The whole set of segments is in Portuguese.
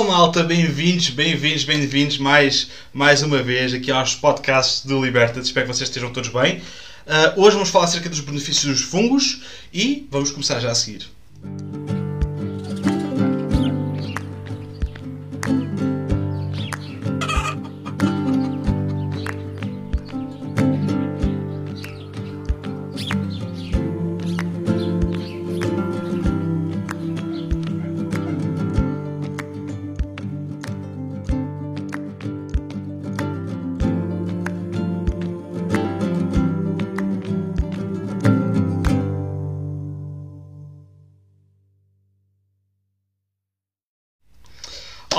Alô malta, bem-vindos, bem-vindos, bem-vindos mais, mais uma vez aqui aos podcasts do Libertas. Espero que vocês estejam todos bem. Uh, hoje vamos falar acerca dos benefícios dos fungos e vamos começar já a seguir.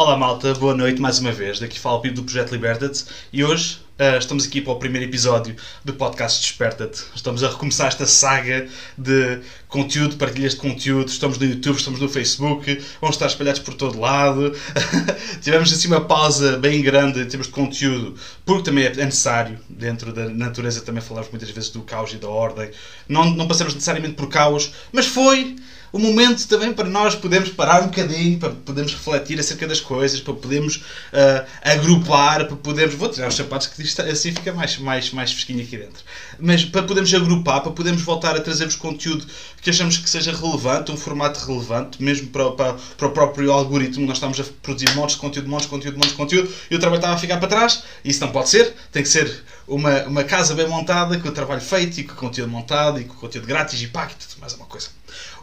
Olá malta, boa noite mais uma vez. Daqui fala o Pipo do Projeto Liberta-te e hoje uh, estamos aqui para o primeiro episódio do podcast Desperta-te. Estamos a recomeçar esta saga de conteúdo, partilhas de conteúdo. Estamos no YouTube, estamos no Facebook, vamos estar espalhados por todo lado. Tivemos assim uma pausa bem grande em termos de conteúdo, porque também é necessário, dentro da natureza também falamos muitas vezes do caos e da ordem. Não, não passamos necessariamente por caos, mas foi o momento também para nós podermos parar um bocadinho, para podermos refletir acerca das coisas, para podermos uh, agrupar, para podermos. Vou tirar os sapatos que isto, assim fica mais, mais, mais fresquinho aqui dentro. Mas para podermos agrupar, para podermos voltar a trazermos conteúdo que achamos que seja relevante, um formato relevante, mesmo para, para, para o próprio algoritmo. Nós estamos a produzir montes de conteúdo, montes de conteúdo, montes de conteúdo, e o trabalho estava a ficar para trás. E isso não pode ser. Tem que ser uma, uma casa bem montada, com o trabalho feito, e com o conteúdo montado, e com o conteúdo grátis, e pacto, mais uma coisa.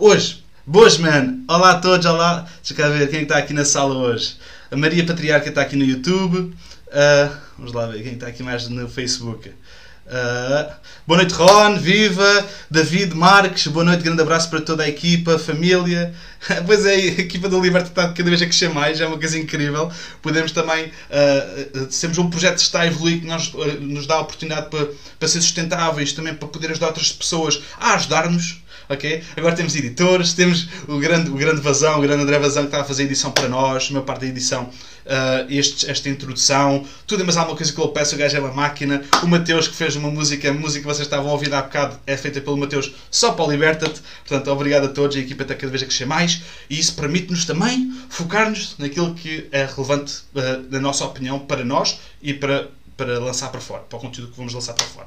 Hoje, boas, man! Olá a todos, olá! Deixa cá ver quem é está aqui na sala hoje. A Maria Patriarca está aqui no YouTube. Uh, vamos lá ver quem está aqui mais no Facebook. Uh, boa noite, Ron, viva! David Marques, boa noite, grande abraço para toda a equipa, família. pois é, a equipa do Liberta está cada vez a crescer mais, é uma coisa incrível. Podemos também, uh, temos um projeto que está a evoluir que nos, uh, nos dá a oportunidade para, para ser sustentáveis, também para poder ajudar outras pessoas a ajudar-nos ok? Agora temos editores, temos o grande, o grande Vazão, o grande André Vazão que está a fazer a edição para nós, uma parte da edição, uh, este, esta introdução, tudo e mais alguma coisa que eu peço, o gajo é uma máquina. O Mateus que fez uma música, a música que vocês estavam a ouvir há bocado é feita pelo Mateus só para o Liberta-te. Portanto, obrigado a todos, a equipa está cada vez a crescer mais e isso permite-nos também focar-nos naquilo que é relevante, uh, na nossa opinião, para nós e para, para lançar para fora, para o conteúdo que vamos lançar para fora.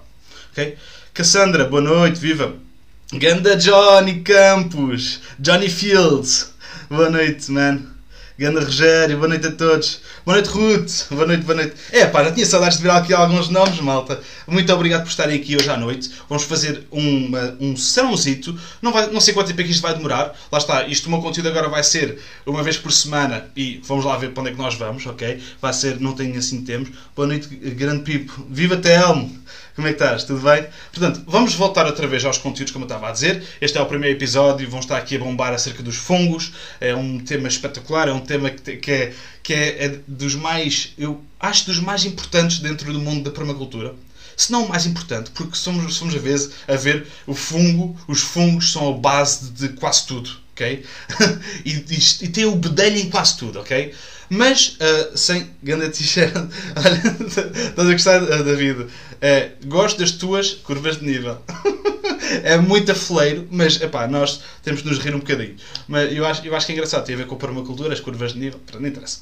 Ok? Cassandra, boa noite, viva! Ganda Johnny Campos, Johnny Fields, boa noite, man. Ganda Rogério, boa noite a todos. Boa noite, Ruth, boa noite, boa noite. É pá, já tinha saudades de ver aqui alguns nomes, malta. Muito obrigado por estarem aqui hoje à noite. Vamos fazer um, um serãozito. Não, vai, não sei quanto tempo é que isto vai demorar. Lá está, isto, o meu conteúdo agora vai ser uma vez por semana e vamos lá ver para onde é que nós vamos, ok? Vai ser, não tenho assim tempo. Boa noite, grande Pipo. Viva Telmo! Como é que estás? Tudo bem? Portanto, vamos voltar outra vez aos conteúdos, como eu estava a dizer. Este é o primeiro episódio, vão estar aqui a bombar acerca dos fungos. É um tema espetacular, é um tema que, é, que é, é dos mais, eu acho, dos mais importantes dentro do mundo da permacultura se não o mais importante, porque somos, somos a, vez, a ver o fungo, os fungos são a base de, quase tudo, ok? e, e, e, tem o bedelho em quase tudo, ok? Mas, uh, sem grande t-shirt, olha, estás a gostar, uh, David? Uh, gosto das tuas curvas de nível. é muito afleiro, mas epá, nós temos de nos rir um bocadinho. Mas eu acho, eu acho que é engraçado, tem a ver com a permacultura, as curvas de nível, não interessa.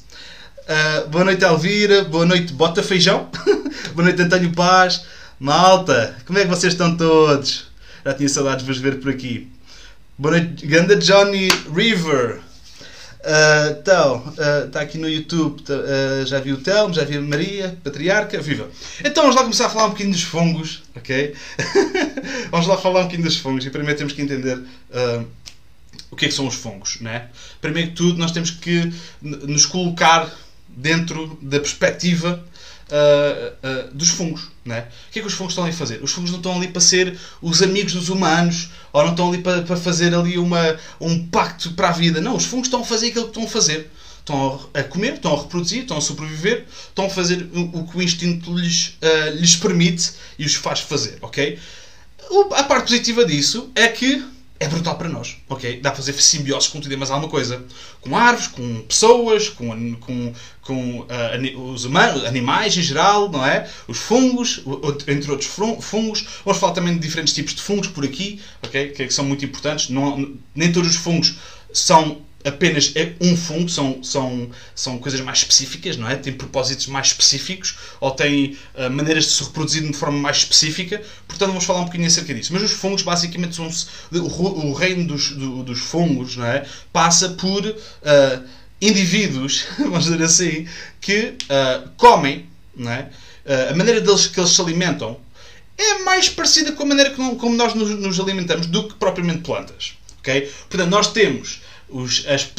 Uh, boa noite, Elvira. Boa noite, Bota Feijão. boa noite, António Paz. Malta, como é que vocês estão todos? Já tinha saudades de vos ver por aqui. Boa noite, Ganda Johnny River. Uh, então, uh, está aqui no YouTube, uh, já vi o Telmo, já vi a Maria, Patriarca, viva! Então vamos lá começar a falar um bocadinho dos fungos, ok? vamos lá falar um bocadinho dos fungos e primeiro temos que entender o que é que são os fungos, né? Primeiro que tudo, nós temos que nos colocar dentro da perspectiva uh, uh, dos fungos. Né? O que é que os fungos estão ali a fazer? Os fungos não estão ali para ser os amigos dos humanos ou não estão ali para, para fazer ali uma, um pacto para a vida. Não, os fungos estão a fazer aquilo que estão a fazer. Estão a comer, estão a reproduzir, estão a sobreviver, estão a fazer o que o instinto lhes, uh, lhes permite e os faz fazer, ok? A parte positiva disso é que é brutal para nós, ok? Dá para fazer simbiose com tudo e mais alguma coisa. Com árvores, com pessoas, com, com, com uh, os humanos, animais em geral, não é? Os fungos, entre outros fungos. Vamos falar também de diferentes tipos de fungos por aqui, ok? Que, são muito importantes. Não, nem todos os fungos são apenas é um fungo, são, são, são coisas mais específicas, não é? Têm propósitos mais específicos ou têm uh, maneiras de se reproduzir de forma mais específica. Portanto, vamos falar um bocadinho acerca disso. Mas os fungos, basicamente, são o, reino dos, do, dos fungos, não é? Passa por uh, indivíduos, vamos dizer assim, que uh, comem, não é? a maneira deles que eles se alimentam é mais parecida com a maneira como nós nos, nos alimentamos do que propriamente plantas. Okay? Portanto, nós temos os, as,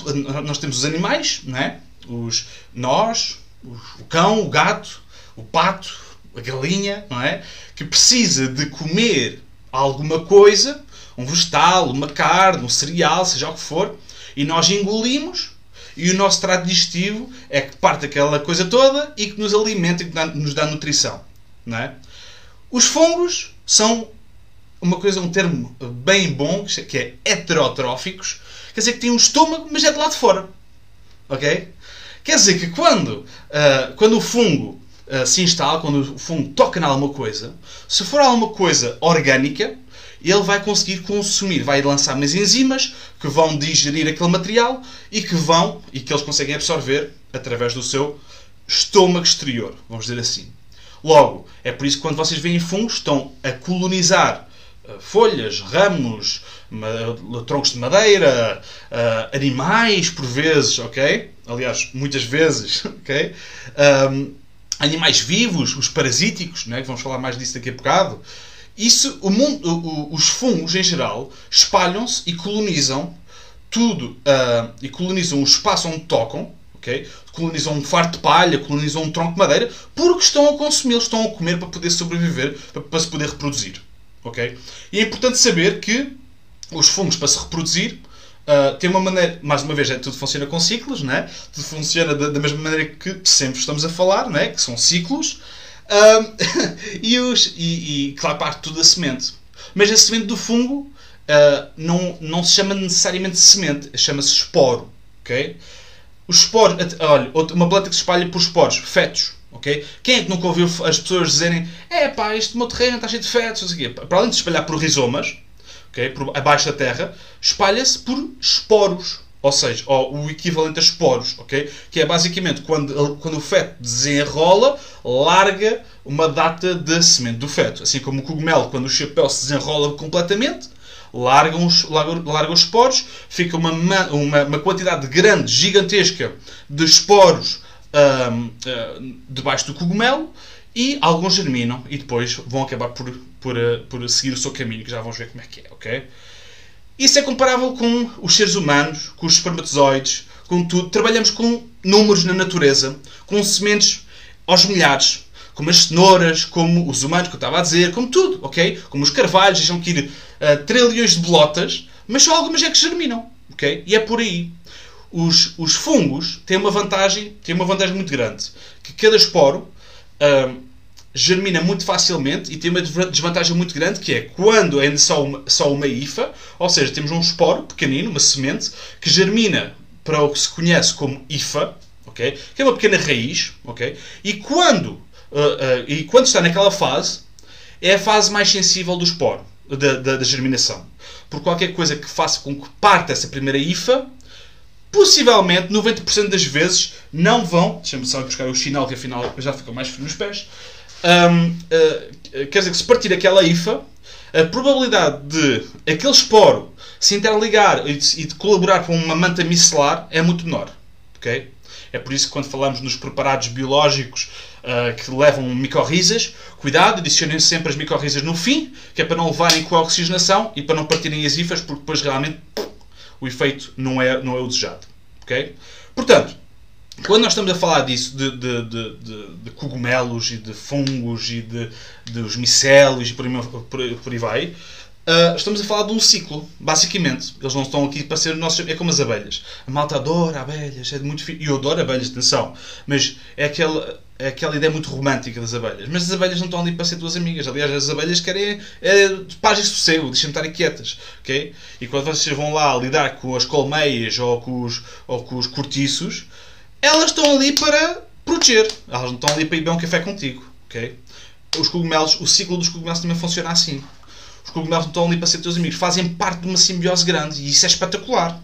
nós temos os animais, não é? os, nós, os, o cão, o gato, o pato, a galinha, não é? que precisa de comer alguma coisa, um vegetal, uma carne, um cereal, seja o que for, e nós engolimos e o nosso trato digestivo é que parte aquela coisa toda e que nos alimenta e que nos dá nutrição. Não é? Os fungos são uma coisa, um termo bem bom, que é heterotróficos, quer dizer que tem um estômago, mas é de lá de fora. Ok? Quer dizer que quando, uh, quando o fungo uh, se instala, quando o fungo toca em alguma coisa, se for alguma coisa orgânica, ele vai conseguir consumir, vai lançar umas enzimas que vão digerir aquele material e que vão, e que eles conseguem absorver através do seu estômago exterior, vamos dizer assim. Logo, é por isso que quando vocês veem fungos, estão a colonizar folhas, ramos, troncos de madeira, uh, animais, por vezes, ok? Aliás, muitas vezes, ok? Um, animais vivos, os parasíticos, né? vamos falar mais disso daqui a bocado. Isso, o mundo, os fungos, em geral, espalham-se e colonizam tudo, uh, e colonizam o espaço onde tocam, ok? colonizam um farto de palha, colonizam um tronco de madeira, porque estão a consumir, estão a comer para poder sobreviver, para, para se poder reproduzir. Ok? E é importante saber que os fungos, para se reproduzir, uh, têm uma maneira, mais uma vez, é, tudo funciona com ciclos, né? tudo funciona da, da mesma maneira que sempre estamos a falar, né? que são ciclos. E, os, e, e, claro, parte tudo da semente. Mas a semente do fungo uh, não, não se chama necessariamente semente, chama-se esporo. Okay? Os esporos, olha, uma planta que se espalha por esporos, fetos. Quem é que nunca ouviu as pessoas dizerem é pá, este meu terreno está cheio de fetos? Para além de se espalhar por rizomas, okay? por abaixo da terra, espalha-se por esporos. Ou seja, o equivalente a esporos, ok? Que é basicamente quando, quando o feto desenrola, larga uma data de semente do feto. Assim como o cogumelo, quando o chapéu se desenrola completamente, larga os, larga, larga os esporos, fica uma, uma, uma quantidade grande, gigantesca de esporos um, uh, debaixo do cogumelo e alguns germinam e depois vão acabar por, por, uh, por seguir o seu caminho, que já vamos ver como é que é, ok? Isso é comparável com os seres humanos, com os espermatozoides, com tudo. Trabalhamos com números na natureza, com sementes aos milhares, como as cenouras, como os humanos que eu estava a dizer, como tudo, ok? Como os carvalhos, deixam que ir uh, trilhões de bolotas, mas só algumas é que germinam, ok? E é por aí. Os, os fungos têm uma vantagem, têm uma vantagem muito grande, que cada esporo uh, germina muito facilmente e tem uma desvantagem muito grande que é quando é só uma, só uma hifa, ou seja, temos um esporo pequenino, uma semente, que germina para o que se conhece como hifa, okay? que é uma pequena raiz, okay? e, quando, uh, uh, e quando está naquela fase, é a fase mais sensível do esporo, da, da, da germinação. Por qualquer coisa que faça com que parte essa primeira hifa, possivelmente 90% das vezes não vão. Deixa-me só buscar o sinal que afinal já ficou mais frio nos pés um, uh, quer dizer que se partir aquela IFA, a probabilidade de aquele esporo se interligar e de, e de colaborar com uma manta micelar é muito menor. Okay? É por isso que quando falamos nos preparados biológicos uh, que levam micorrizas, cuidado, adicionem sempre as micorrizas no fim, que é para não levarem com a oxigenação e para não partirem as ifas, porque depois realmente o efeito não é, não é o desejado. Okay? Portanto, quando nós estamos a falar disso, de, de, de, de cogumelos e de fungos e de, dos micelos e por aí, por aí vai, uh, estamos a falar de um ciclo, basicamente. Eles não estão aqui para ser nossos. É como as abelhas. A malta adora abelhas, é muito E eu adoro abelhas, atenção. Mas é aquela, é aquela ideia muito romântica das abelhas. Mas as abelhas não estão ali para ser tuas amigas. Aliás, as abelhas querem é, paz e sossego, deixem-me estar quietas. Okay? E quando vocês vão lá lidar com as colmeias ou com os, ou com os cortiços elas estão ali para proteger. Elas não estão ali para ir beber um café contigo. ok? Os cogumelos, o ciclo dos cogumelos também funciona assim. Os cogumelos não estão ali para ser teus amigos. Fazem parte de uma simbiose grande e isso é espetacular.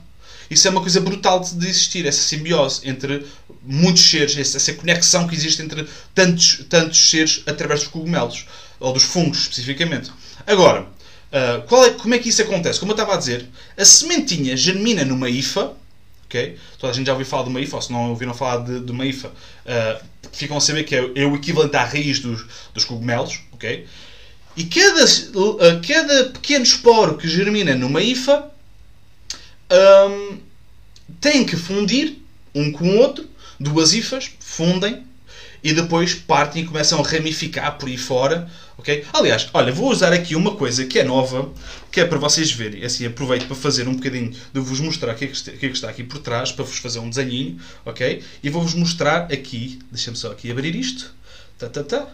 Isso é uma coisa brutal de, existir, essa simbiose entre muitos seres, essa, conexão que existe entre tantos, tantos seres através dos cogumelos, ou dos fungos especificamente. Agora, uh, é, como é que isso acontece? Como eu estava a dizer, a sementinha germina numa IFA, ok? Toda a gente já ouviu falar de uma IFA, ou se não ouviram falar de, de uma IFA, uh, ficam a saber que é, é, o equivalente à raiz dos, dos cogumelos, ok? E cada, uh, cada pequeno esporo que germina numa IFA um, tem que fundir um com o outro, duas IFAs fundem e depois partem e começam a ramificar por aí fora. ok? Aliás, olha, vou usar aqui uma coisa que é nova, que é para vocês verem. Assim, aproveito para fazer um bocadinho de vos mostrar o que, é que, é está aqui por trás, para vos fazer um desenhinho, ok? E vou-vos mostrar aqui, deixa-me só aqui abrir isto. Tá, tá, tá.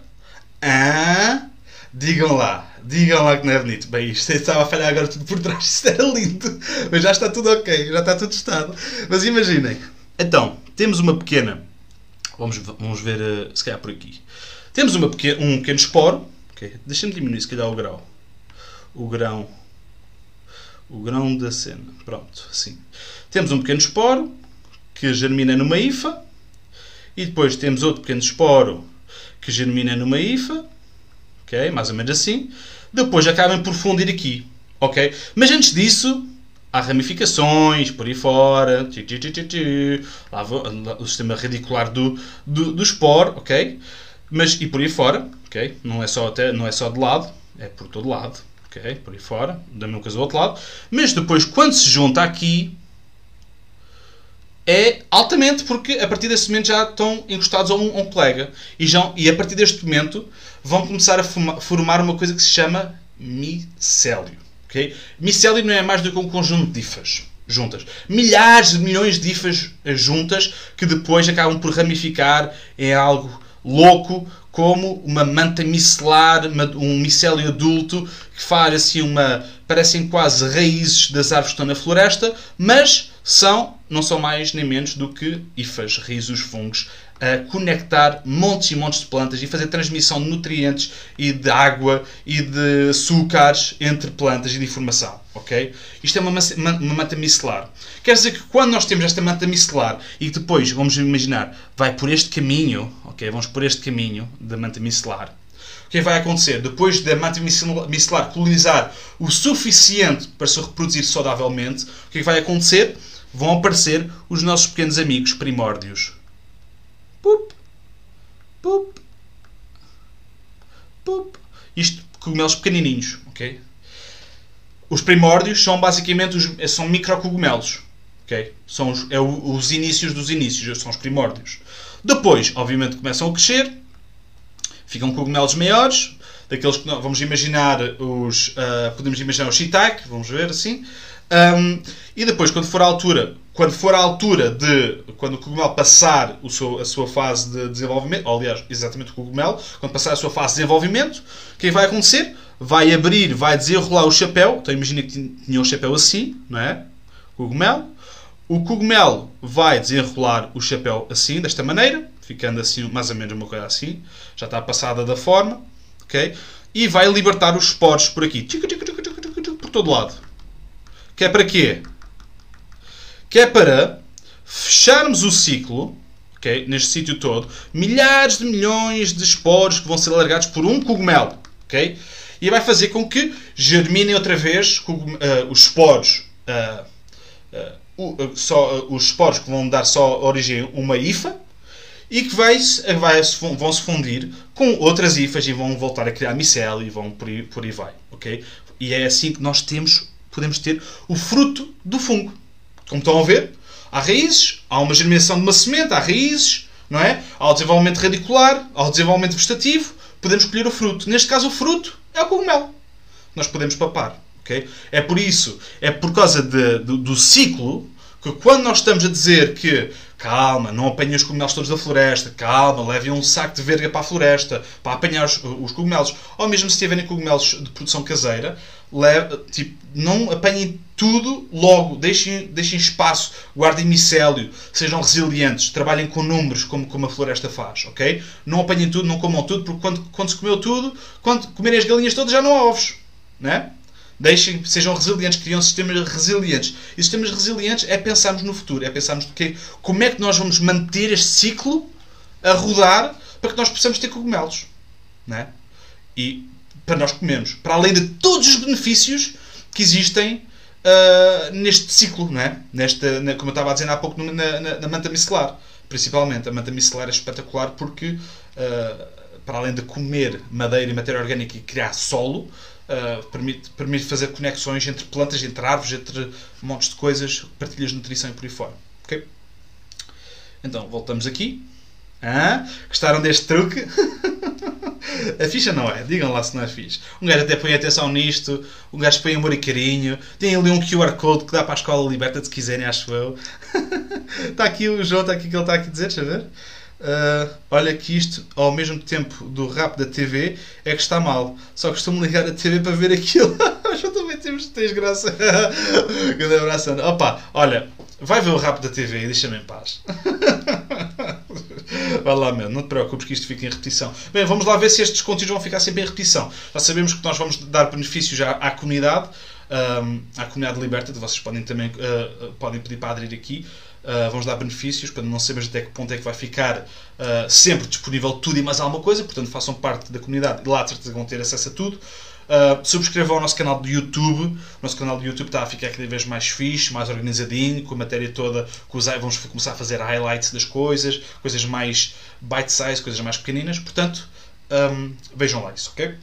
Ah, digam lá, digam lá que não é bonito. Bem, isto estava a falhar agora tudo por trás, isto era lindo. Mas já está tudo ok, já está tudo estado. Mas imaginem. Então, temos uma pequena Vamos, vamos ver, uh, se calhar por aqui. Temos uma um pequeno esporo. Okay. Deixa-me diminuir, se calhar, o grau. O grão. O grão da cena. Pronto, assim. Temos um pequeno esporo que germina numa IFA. E depois temos outro pequeno esporo que germina numa IFA. Ok? Mais ou menos assim. Depois acabam por fundir aqui. Ok? Mas antes disso, há ramificações por aí fora, lá, o sistema radicular do, do, do esporo, ok? Mas, e por aí fora, ok? Não é só, até, não é só de lado, é por todo lado, ok? Por aí fora, da mesma coisa do outro lado. Mas depois, quando se junta aqui, é altamente, porque a partir desse momento já estão encostados a um, a um colega. E, já, e a partir deste momento vão começar a formar uma coisa que se chama micélio. Okay? Micélio não é mais do que um conjunto de ifas juntas. Milhares de milhões de ifas juntas que depois acabam por ramificar em algo louco como uma manta micelar, um micélio adulto que faz assim uma. parecem quase raízes das árvores que estão na floresta, mas são, não são mais nem menos do que ifas, raízes fungos a conectar montes e montes de plantas e fazer transmissão de nutrientes e de água e de açúcares entre plantas e de informação. Ok? Isto é uma, uma manta micelar. Quer dizer que quando nós temos esta manta micelar e depois, vamos imaginar, vai por este caminho, ok? Vamos por este caminho da manta micelar. O que é vai acontecer? Depois da manta micelar colonizar o suficiente para se reproduzir saudavelmente, o que é vai acontecer? Vão aparecer os nossos pequenos amigos primórdios Pup. Pup. Pup. Isto, cogumelos pequenininhos, ok? Os primórdios são basicamente os, são microcogumelos, ok? São os, é o, os inícios dos inícios, são os primórdios. Depois, obviamente, começam a crescer, ficam cogumelos maiores, daqueles que vamos imaginar os, uh, podemos imaginar o shiitake, vamos ver assim, um, e depois, quando for a altura, quando for a altura de quando o cogumelo passar o seu, a sua fase de desenvolvimento, ou, aliás, exatamente o cogumelo, quando passar a sua fase de desenvolvimento, o que, é vai acontecer? Vai abrir, vai desenrolar o chapéu. Então imagina que tinha um chapéu assim, não é? Cogumelo. O cogumelo vai desenrolar o chapéu assim, desta maneira, ficando assim, mais ou menos uma coisa assim. Já está passada da forma, ok? E vai libertar os esporos por aqui, por todo lado. Que é para quê? Que é para fecharmos o ciclo, okay, neste sítio todo, milhares de milhões de esporos que vão ser alargados por um cogumelo. Okay? E vai fazer com que germinem outra vez uh, os esporos. Uh, uh, só, os esporos que vão dar só origem a uma IFA e que vai, vai, vão se fundir com outras IFAs e vão voltar a criar micélio e vão por aí, por aí vai. Okay? E é assim que nós temos podemos ter o fruto do fungo. Como estão a ver, há raízes, há uma germinação de uma semente, há raízes, não é? Há o desenvolvimento radicular, há o desenvolvimento vegetativo, podemos colher o fruto. Neste caso, o fruto é o cogumelo. Nós podemos papar. Okay? É por isso, é por causa de, do, do ciclo, que quando nós estamos a dizer que calma, não apanhem os cogumelos todos da floresta, calma, levem um saco de verga para a floresta para apanhar os, os cogumelos, ou mesmo se tiverem cogumelos de produção caseira, leve, tipo, não apanhem tudo logo, deixem, deixem espaço, guardem micélio, sejam resilientes, trabalhem com números como, como a floresta faz, ok? Não apanhem tudo, não comam tudo, porque quando, quando se comeu tudo, quando comerem as galinhas todas já não há ovos, né? Deixem, sejam resilientes, criam sistemas resilientes. E sistemas resilientes é pensarmos no futuro, é pensarmos que, como é que nós vamos manter este ciclo a rodar para que nós possamos ter cogumelos. Não é? E para nós comermos. Para além de todos os benefícios que existem uh, neste ciclo, não é? Nesta, na, como eu estava a dizer há pouco, na, na, na, manta micelar. Principalmente. A manta micelar é espetacular porque, uh, para além de comer madeira e matéria orgânica e criar solo, uh, permite, permite fazer conexões entre plantas, entre árvores, entre montes de coisas, partilhas de nutrição e por aí fora. Ok? Então, voltamos aqui. Ah, gostaram deste truque? A ficha não é, digam lá se não é fixe. Um gajo até põe atenção nisto, um gajo põe amor e carinho. Tem ali um QR Code que dá para a escola liberta se quiserem, acho eu. está aqui o João, está aqui que ele está aqui a dizer, deixa ver. Uh, olha que isto, ao mesmo tempo do rap da TV, é que está mal. Só costumo ligar a TV para ver aquilo. Já também temos, tens graça. Grande abraço. Opa, olha, vai ver o rap da TV e deixa-me em paz. Vai lá, meu, não te preocupes que isto fique em repetição. Bem, vamos lá ver se estes conteúdos vão ficar sempre em repetição. Já sabemos que nós vamos dar benefícios à, à comunidade, um, à comunidade liberta, vocês podem também uh, podem pedir para aderir aqui. Uh, vamos dar benefícios, para não sabermos até que ponto é que vai ficar uh, sempre disponível tudo e mais alguma coisa, portanto façam parte da comunidade e lá vão ter acesso a tudo. Uh, subscrevam o nosso canal do YouTube. O nosso canal do YouTube está a ficar cada vez mais fixe, mais organizadinho, com a matéria toda. Com os, vamos começar a fazer highlights das coisas, coisas mais bite-size, coisas mais pequeninas. Portanto, um, vejam lá isso, ok?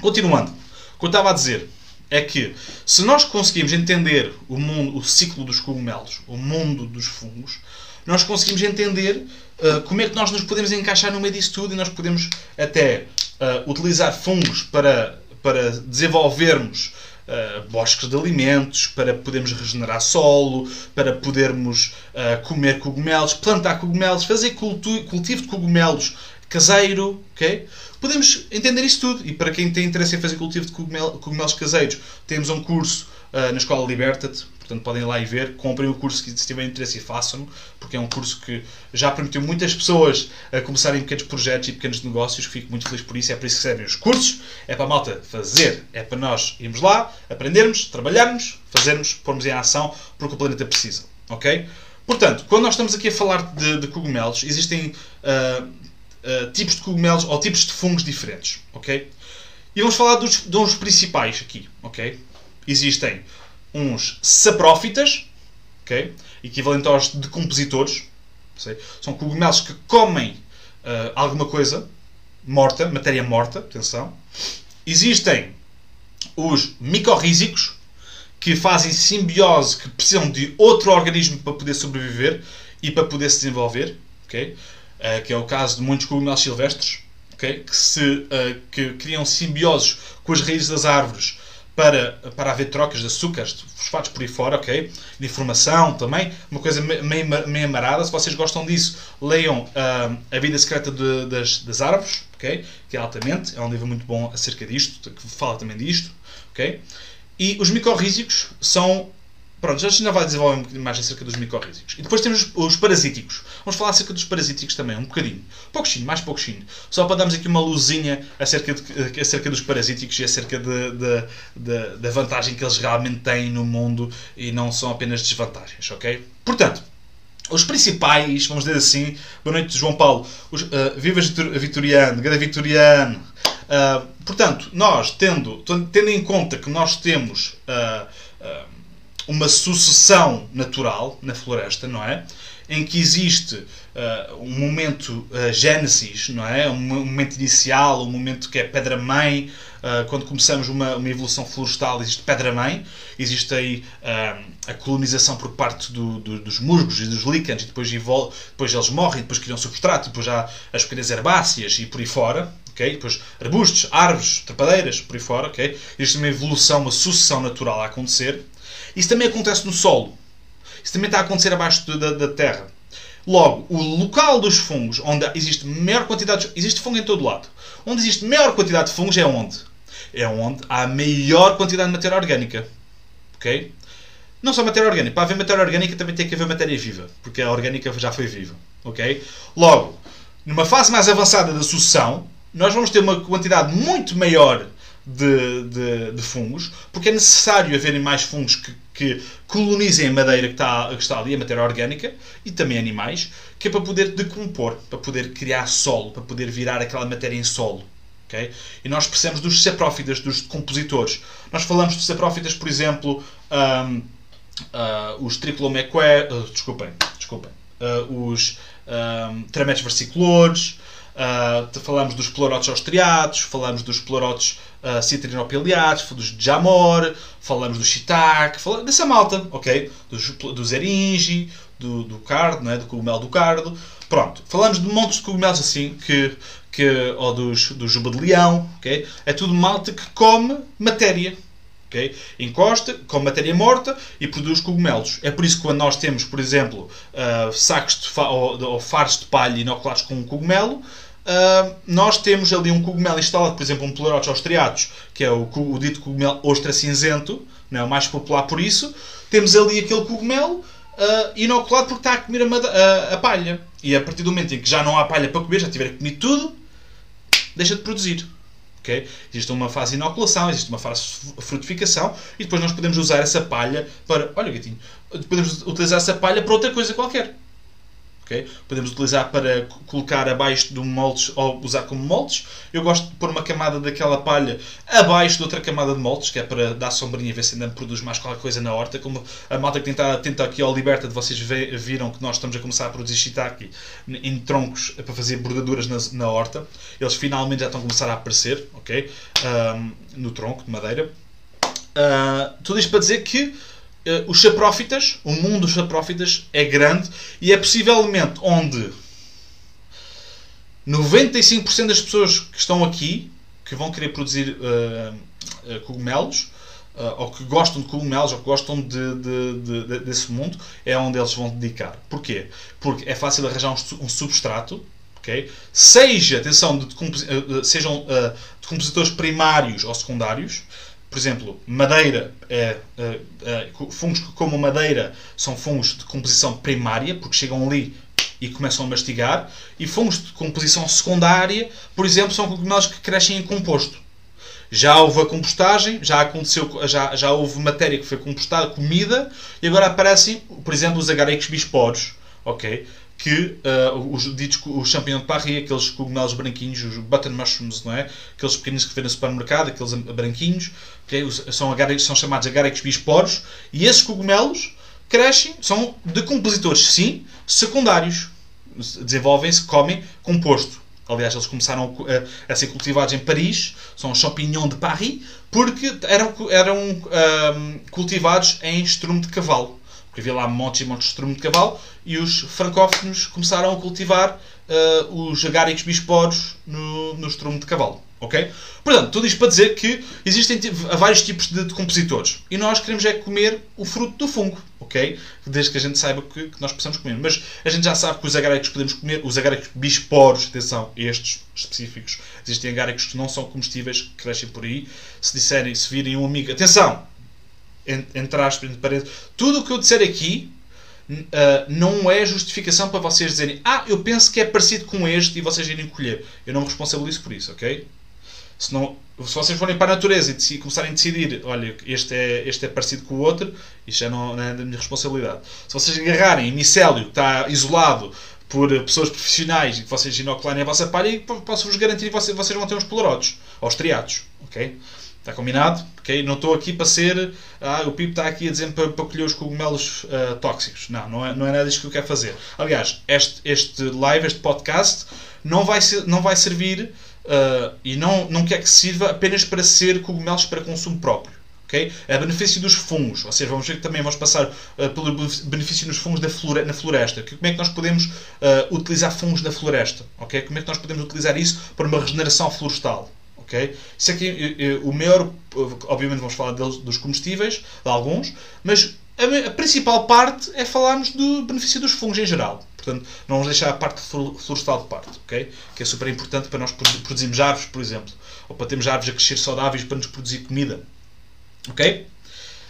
Continuando, o que eu estava a dizer é que se nós conseguimos entender o, mundo, o ciclo dos cogumelos, o mundo dos fungos, nós conseguimos entender uh, como é que nós nos podemos encaixar no meio disso tudo e nós podemos até uh, utilizar fungos para para desenvolvermos uh, bosques de alimentos, para podermos regenerar solo, para podermos uh, comer cogumelos, plantar cogumelos, fazer cultivo de cogumelos caseiro, ok? Podemos entender isso tudo. E para quem tem interesse em fazer cultivo de cogumel- cogumelos caseiros, temos um curso uh, na Escola Liberta-te, Portanto, podem ir lá e ver, comprem o curso se tiverem interesse e façam-no, porque é um curso que já permitiu muitas pessoas a começarem pequenos projetos e pequenos negócios. Fico muito feliz por isso. É por isso que servem os cursos. É para a malta fazer. É para nós irmos lá, aprendermos, trabalharmos, fazermos, pormos em ação, porque o planeta precisa. Ok? Portanto, quando nós estamos aqui a falar de, de cogumelos, existem uh, uh, tipos de cogumelos ou tipos de fungos diferentes. Ok? E vamos falar dos, dos principais aqui. Ok? Existem uns saprófitas, okay? equivalente aos decompositores, sei, são cogumelos que comem uh, alguma coisa morta, matéria morta, atenção. Existem os micorrízicos, que fazem simbiose, que precisam de outro organismo para poder sobreviver e para poder se desenvolver, okay? Uh, que é o caso de muitos cogumelos silvestres, okay? que, se, uh, que criam simbioses com as raízes das árvores para, para haver trocas de açúcares, de fosfatos por aí fora, ok? De informação também, uma coisa meio, meio amarada. Se vocês gostam disso, leiam uh, A Vida Secreta de, das, das Árvores, ok? Que é altamente, é um livro muito bom acerca disto, que fala também disto, ok? E os micorrízicos são Pronto, já ainda vai desenvolver um bocadinho mais acerca dos micorrízicos. E depois temos os parasíticos. Vamos falar acerca dos parasíticos também, um bocadinho. Pouquinho, mais pouquinho. Só para darmos aqui uma luzinha acerca, de, acerca dos parasíticos e acerca da vantagem que eles realmente têm no mundo e não são apenas desvantagens, ok? Portanto, os principais, vamos dizer assim, boa noite João Paulo, os, uh, viva Vitoriano, grande Vitoriano. Uh, portanto, nós, tendo, tendo em conta que nós temos uh, uma sucessão natural na floresta, não é? Em que existe uh, um momento uh, gênesis, não é? Um momento inicial, um momento que é pedra-mãe. Uh, quando começamos uma, uma evolução florestal, existe pedra-mãe. Existe aí a colonização por parte do, do, dos musgos e dos líquens, e depois, depois eles morrem, depois criam substrato, depois há as pequenas herbáceas e por aí fora. Okay? Depois arbustos, árvores, trepadeiras, por aí fora. Okay? Existe uma evolução, uma sucessão natural a acontecer. Isso também acontece no solo. Isso também está a acontecer abaixo da, da terra. Logo, o local dos fungos, onde existe maior quantidade de... Existe fungo em todo lado. Onde existe maior quantidade de fungos é onde? É onde há maior quantidade de matéria orgânica. Ok? Não só matéria orgânica. Para haver matéria orgânica também tem que haver matéria viva. Porque a orgânica já foi viva. Ok? Logo, numa fase mais avançada da sucessão, nós vamos ter uma quantidade muito maior de, de, de fungos, porque é necessário haverem mais fungos que, que colonizem a madeira que está, que está ali, a matéria orgânica, e também animais, que é para poder decompor, para poder criar solo, para poder virar aquela matéria em solo. Okay? E nós precisamos dos saprófitas, dos decompositores. Nós falamos de saprófitas, por exemplo, um, uh, os trichlomequer... Uh, desculpem, desculpem. Uh, os um, trametes versicolores, uh, falamos dos pleurotes austriados, falamos dos pleurotes uh, citrinopiliados, dos jamor, falamos do shiitake, falamos dessa malta, ok? Dos, dos eringi, do, do cardo, né? do cogumelo do cardo. Pronto, falamos de montes de cogumelos assim, que, que, ou dos, do juba de leão, ok? É tudo malta que come matéria, Okay? Encosta, com matéria morta e produz cogumelos. É por isso que quando nós temos, por exemplo, uh, sacos de fa ou, ou de palha inoculados com um cogumelo, nós temos ali um cogumelo instalado, por exemplo, um Pleurotes austriatos, que é o, o dito cogumelo ostra cinzento, não é o mais popular por isso. Temos ali aquele cogumelo uh, inoculado porque está a comer a, a, palha. E a partir do momento em que já não há palha para comer, já tiver comido tudo, deixa de produzir. Okay? Existe uma fase de inoculação, existe uma fase de frutificação e depois nós podemos usar essa palha para. Olha, gatinho, podemos utilizar essa palha para outra coisa qualquer. Okay? Podemos utilizar para colocar abaixo de um moldes ou usar como moldes. Eu gosto de pôr uma camada daquela palha abaixo de outra camada de moldes, que é para dar sombrinha e ver se ainda produz mais qualquer coisa na horta. Como a malta que tenta, tenta aqui ao Liberta, de vocês viram que nós estamos a começar a produzir shiitake em troncos para fazer bordaduras na, na horta. Eles finalmente já estão a começar a aparecer okay? Um, no tronco de madeira. Uh, tudo isto para dizer que os saprófitas, o mundo dos saprófitas é grande e é possivelmente onde 95% das pessoas que estão aqui, que vão querer produzir uh, uh, cogumelos, ou que gostam de cogumelos, ou que gostam de, de, de, desse mundo, é onde eles vão dedicar. Porquê? Porque é fácil arranjar um, um substrato, okay? seja, atenção, de, sejam decompositores primários ou secundários, por exemplo, madeira, é, é, é, fungos que como madeira são fungos de composição primária, porque chegam ali e começam a mastigar, e fungos de composição secundária, por exemplo, são cogumelos que crescem em composto. Já houve a compostagem, já aconteceu, já, já houve matéria que foi compostada, comida, e agora aparecem, por exemplo, os agaricos bisporos, ok? Que uh, os ditos os champignons de Paris, aqueles cogumelos branquinhos, os button mushrooms, não é? Aqueles pequenos que vê no supermercado, aqueles branquinhos, okay? são, agáricos, são chamados agáricos bisporos, e esses cogumelos crescem, são decompositores, sim, secundários. Desenvolvem-se, comem composto. Aliás, eles começaram a, a, ser cultivados em Paris, são champignons de Paris, porque eram, eram um, ah, cultivados em estrume de cavalo porque havia lá montes e montes de estrume de cavalo, e os francófonos começaram a cultivar uh, os agáricos bisporos no, no estrume de cavalo. Ok? Portanto, tudo isto para dizer que existem vários tipos de, de compositores. E nós queremos é comer o fruto do fungo. Ok? Desde que a gente saiba que, que nós possamos comer. Mas a gente já sabe que os agáricos podemos comer, os agáricos bisporos, atenção, estes específicos. Existem agáricos que não são comestíveis, que crescem por aí. Se disserem, se virem um amigo, atenção! Entre aspas, entre parênteses, tudo o que eu disser aqui uh, não é justificação para vocês dizerem ah, eu penso que é parecido com este e vocês irem colher. Eu não me responsabilizo por isso, ok? Se, não, se vocês forem para a natureza e começarem a decidir, olha, este é, este é parecido com o outro, isso já não, não é da minha responsabilidade. Se vocês agarrarem em micélio que está isolado por pessoas profissionais e que vocês inocularem a vossa palha, posso-vos garantir que vocês, vocês vão ter uns pleurotes, aos triados, ok? Está combinado? Okay? Não estou aqui para ser. Ah, o Pipo está aqui a dizer para, para colher os cogumelos uh, tóxicos. Não, não é, não é nada disso que eu quero fazer. Aliás, este, este live, este podcast, não vai, ser, não vai servir uh, e não, não quer que sirva apenas para ser cogumelos para consumo próprio. Okay? A benefício dos fungos, ou seja, vamos ver que também vamos passar uh, pelo benefício nos fungos da flore na floresta. como é que nós podemos uh, utilizar fungos da floresta? Okay? Como é que nós podemos utilizar isso para uma regeneração florestal? Okay? Isso aqui, o maior, obviamente vamos falar deles, dos comestíveis, de alguns, mas a, a, principal parte é falarmos do benefício dos fungos em geral. Portanto, não vamos deixar a parte florestal de parte, ok? Que é super importante para nós produzirmos árvores, por exemplo, ou para termos árvores a crescer saudáveis para nos produzir comida, ok?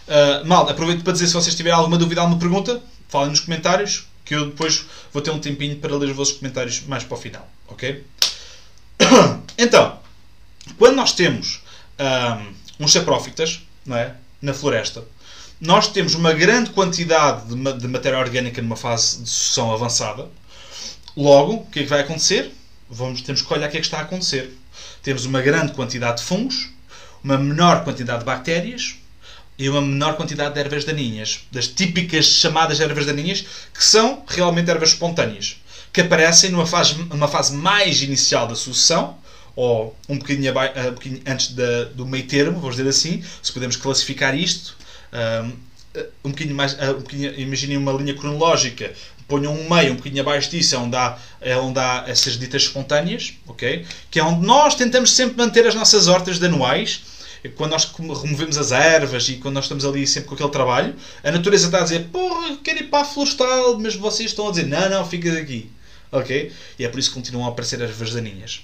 Uh, mal, aproveito para dizer se vocês tiverem alguma dúvida, alguma pergunta, falem nos comentários, que eu depois vou ter um tempinho para ler os vossos comentários mais para o final, ok? Então, quando nós temos um, uns saprófitas não é? na floresta. Nós temos uma grande quantidade de, de matéria orgânica numa fase de sucção avançada. Logo, o que é que vai acontecer? Vamos, temos que olhar o que é que está a acontecer. Temos uma grande quantidade de fungos, uma menor quantidade de bactérias e uma menor quantidade de ervas daninhas. Das típicas chamadas ervas daninhas, que são realmente ervas espontâneas, que aparecem numa fase, numa fase mais inicial da sucessão, ou um bocadinho, eh, um bocadinho antes da, do meio termo, vamos dizer assim, se podemos classificar isto. Um, eh, um bocadinho mais, um bocadinho, imaginem uma linha cronológica, ponham um meio, um bocadinho abaixo disso, é onde há, é onde há essas ditas espontâneas, ok? Que é onde nós tentamos sempre manter as nossas hortas de anuais, quando nós removemos as ervas e quando nós estamos ali sempre com aquele trabalho, a natureza está a dizer, porra, quero ir para a florestal, mas vocês estão a dizer, não, não, fica aqui. Ok? E é por isso que continuam a aparecer ervas daninhas.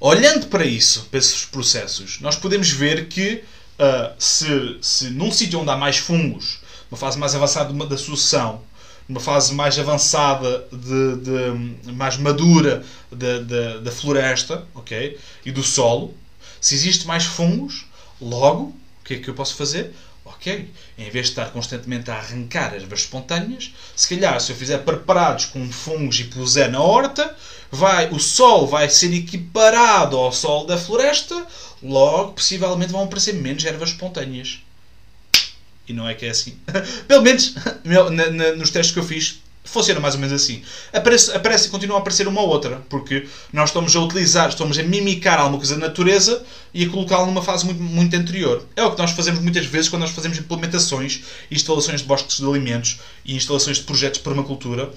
Olhando para isso, para esses processos, nós podemos ver que uh, se, se num sítio onde há mais fungos, uma fase mais avançada da sucessão, uma fase mais avançada, de, de mais madura da floresta ok? e do solo, se existe mais fungos, logo, o que é que eu posso fazer? Ok, em vez de estar constantemente a arrancar ervas espontâneas, se calhar se eu fizer preparados com fungos e puser na horta, vai, o sol vai ser equiparado ao sol da floresta, logo possivelmente vão aparecer menos ervas espontâneas. E não é que é assim. Pelo menos nos testes que eu fiz, funciona mais ou menos assim. Aparece, aparece continua a aparecer uma ou outra, porque nós estamos a utilizar, estamos a mimicar alguma coisa da natureza e a colocá-la numa fase muito, muito anterior. É o que nós fazemos muitas vezes quando nós fazemos implementações instalações de bosques de alimentos e instalações de projetos de permacultura.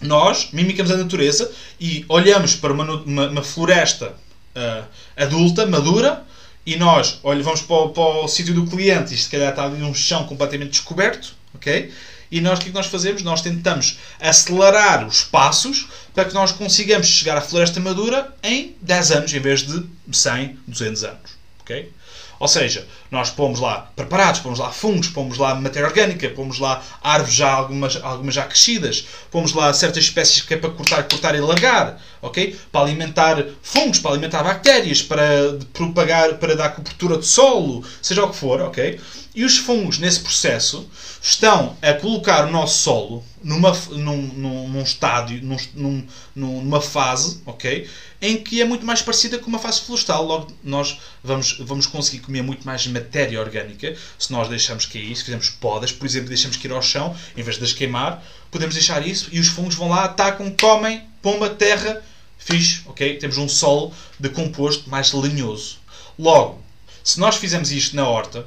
Nós mimicamos a natureza e olhamos para uma, uma, uma floresta uh, adulta, madura, e nós olha, vamos para o, para o sítio do cliente e se calhar está ali um chão completamente descoberto, ok? E nós o que, é que nós fazemos? Nós tentamos acelerar os passos para que nós consigamos chegar à floresta madura em 10 anos em vez de 100, 200 anos. ok? Ou seja, nós pomos lá preparados, pomos lá fungos, pomos lá matéria orgânica, pomos lá árvores já algumas, algumas já crescidas, pomos lá certas espécies que é para cortar, cortar e largar, ok? Para alimentar fungos, para alimentar bactérias, para propagar, para dar cobertura de solo, seja o que for, ok? E os fungos, nesse processo, estão a colocar o nosso solo numa, num, num, num estádio, num, numa fase, ok? Em que é muito mais parecida com uma fase florestal. Logo, nós vamos, vamos conseguir comer muito mais matéria orgânica se nós deixamos cair, se fizermos podas, por exemplo, deixamos cair ao chão, em vez de as queimar, podemos deixar isso e os fungos vão lá, atacam, comem, pomba, terra, fixe, ok? Temos um solo de composto mais lenhoso. Logo, se nós fizermos isto na horta,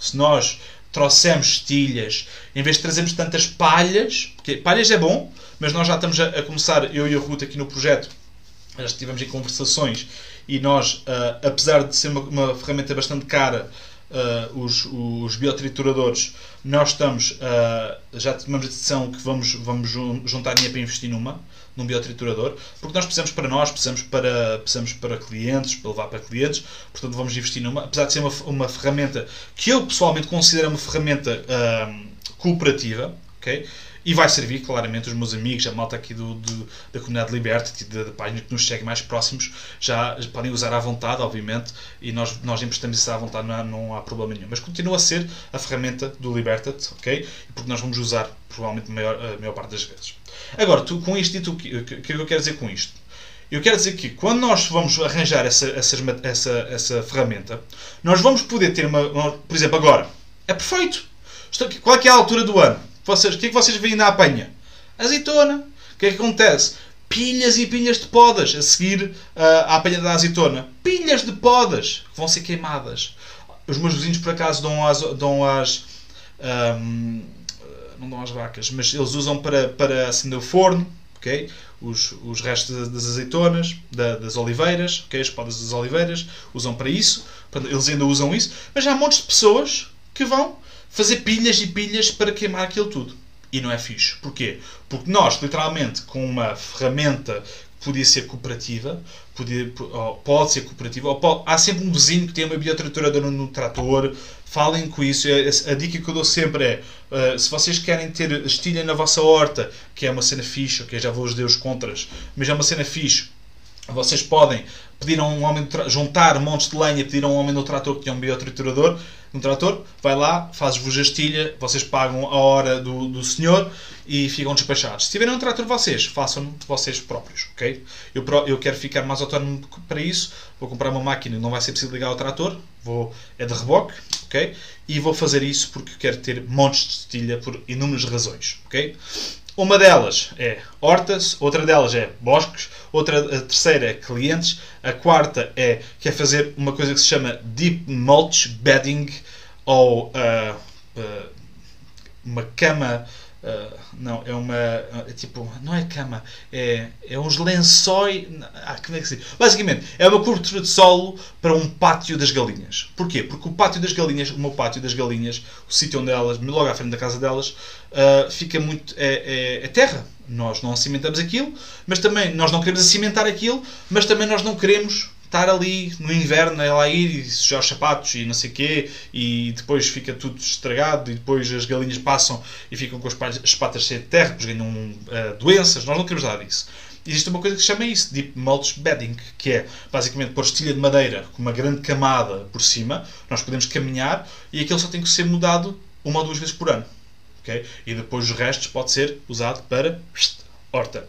se nós trouxemos estilhas, em vez de trazermos tantas palhas, porque palhas é bom, mas nós já estamos a, a começar, eu e a Ruth aqui no projeto, já estivemos em conversações e nós, uh, apesar de ser uma, uma ferramenta bastante cara, uh, os, os biotrituradores, nós estamos, uh, já tomamos a decisão que vamos, vamos juntar dinheiro para investir numa num biotriturador, porque nós precisamos para nós, precisamos para, precisamos para clientes, para levar para clientes, portanto vamos investir numa, apesar de ser uma, uma ferramenta que eu pessoalmente considero uma ferramenta uh, cooperativa, ok? E vai servir, claramente, os meus amigos, a malta aqui do, do da comunidade Liberty, da, da, página que nos segue mais próximos, já podem usar à vontade, obviamente, e nós, nós emprestamos isso à vontade, não há, não há problema nenhum. Mas continua a ser a ferramenta do Liberty, ok? Porque nós vamos usar, provavelmente, a maior, a maior parte das vezes. Agora, tu, com isto, o que, que eu quero dizer com isto? Eu quero dizer que quando nós vamos arranjar essa, essa, essa, essa ferramenta, nós vamos poder ter uma, uma, Por exemplo, agora, é perfeito. Qual é, é a altura do ano? Vocês, o que é que vocês veem na apanha? Azeitona. O que é que acontece? Pilhas e pilhas de podas a seguir uh, à apanha da azeitona. Pilhas de podas que vão ser queimadas. Os meus vizinhos, por acaso, dão as. Dão as um, não dão às vacas, mas eles usam para, para acender o forno, ok? Os, os restos das azeitonas, da, das oliveiras, ok? As podas das oliveiras, usam para isso, eles ainda usam isso, mas há montes de pessoas que vão fazer pilhas e pilhas para queimar aquilo tudo. E não é fixe. Porquê? Porque nós, literalmente, com uma ferramenta que podia ser cooperativa, podia, pode ser cooperativa, ou pode, há sempre um vizinho que tem uma biotrituradora no trator, falem com isso. É, a dica que eu dou sempre é: uh, se vocês querem ter estilha na vossa horta, que é uma cena fixe, ok, já vou os deus contras, mas é uma cena fixe, Vocês podem pedir a um homem juntar montes de lenha, pedir a um homem do trator que tem um biotriturador no trator, vai lá, faz-vos a estilha, vocês pagam a hora do, do senhor e ficam despachados. Se tiverem um trator vocês, façam vocês próprios, ok? Eu, eu quero ficar mais autónomo para isso, vou comprar uma máquina, não vai ser preciso ligar ao trator, vou, é de reboque, ok? E vou fazer isso porque quero ter montes de estilha por inúmeras razões, ok? Uma delas é hortas, outra delas é bosques, outra a terceira é clientes, a quarta é quer fazer uma coisa que se chama deep mulch bedding ou uh, uh, uma cama Uh, não, é uma. É tipo. Não é cama, é, é uns lençóis. Ah, como é que se diz? Basicamente, é uma cobertura de solo para um pátio das galinhas. Porquê? Porque o pátio das galinhas, o meu pátio das galinhas, o sítio onde elas, logo à frente da casa delas, uh, fica muito. É, é, é terra. Nós não cimentamos aquilo, mas também nós não queremos cimentar aquilo, mas também nós não queremos estar ali no inverno, é lá ir e sujar os sapatos e não sei o quê, e depois fica tudo estragado, e depois as galinhas passam e ficam com as patas cheias de terra, depois ganham uh, doenças. Nós não queremos nada disso. Existe uma coisa que se chama isso, Deep Mulch Bedding, que é basicamente pôr estilha de madeira com uma grande camada por cima, nós podemos caminhar e aquilo só tem que ser mudado uma ou duas vezes por ano. Okay? E depois os restos pode ser usado para horta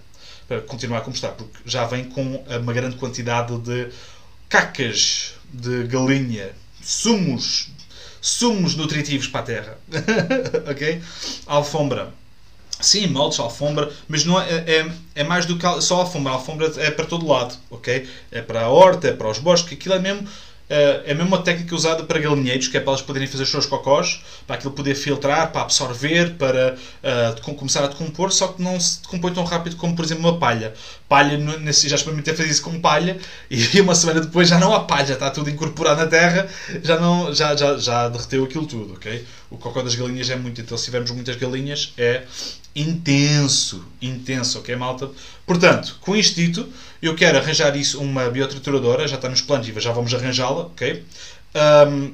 continuar como está, porque já vem com uma grande quantidade de cacas de galinha, sumos, sumos nutritivos para a terra. ok? Alfombra. Sim, moldes, alfombra, mas não é, é, é, mais do que só alfombra. A alfombra é para todo lado, ok? É para a horta, é para os bosques, aquilo é mesmo é mesmo uma técnica usada para galinheiros, que é para elas poderem fazer os seus cocós, para aquilo poder filtrar, para absorver, para uh, começar a decompor, só que não se decompõe tão rápido como, por exemplo, uma palha. Palha, nesse, já experimentei fazer isso com palha, e uma semana depois já não há palha, está tudo incorporado na terra, já, não, já, já, já derreteu aquilo tudo, ok? O cocó das galinhas é muito, então se tivermos muitas galinhas, é intenso, intenso, ok, malta? Portanto, com isto dito, eu quero arranjar isso, uma biotrituradora, já está nos planos já vamos arranjá-la, ok? Um,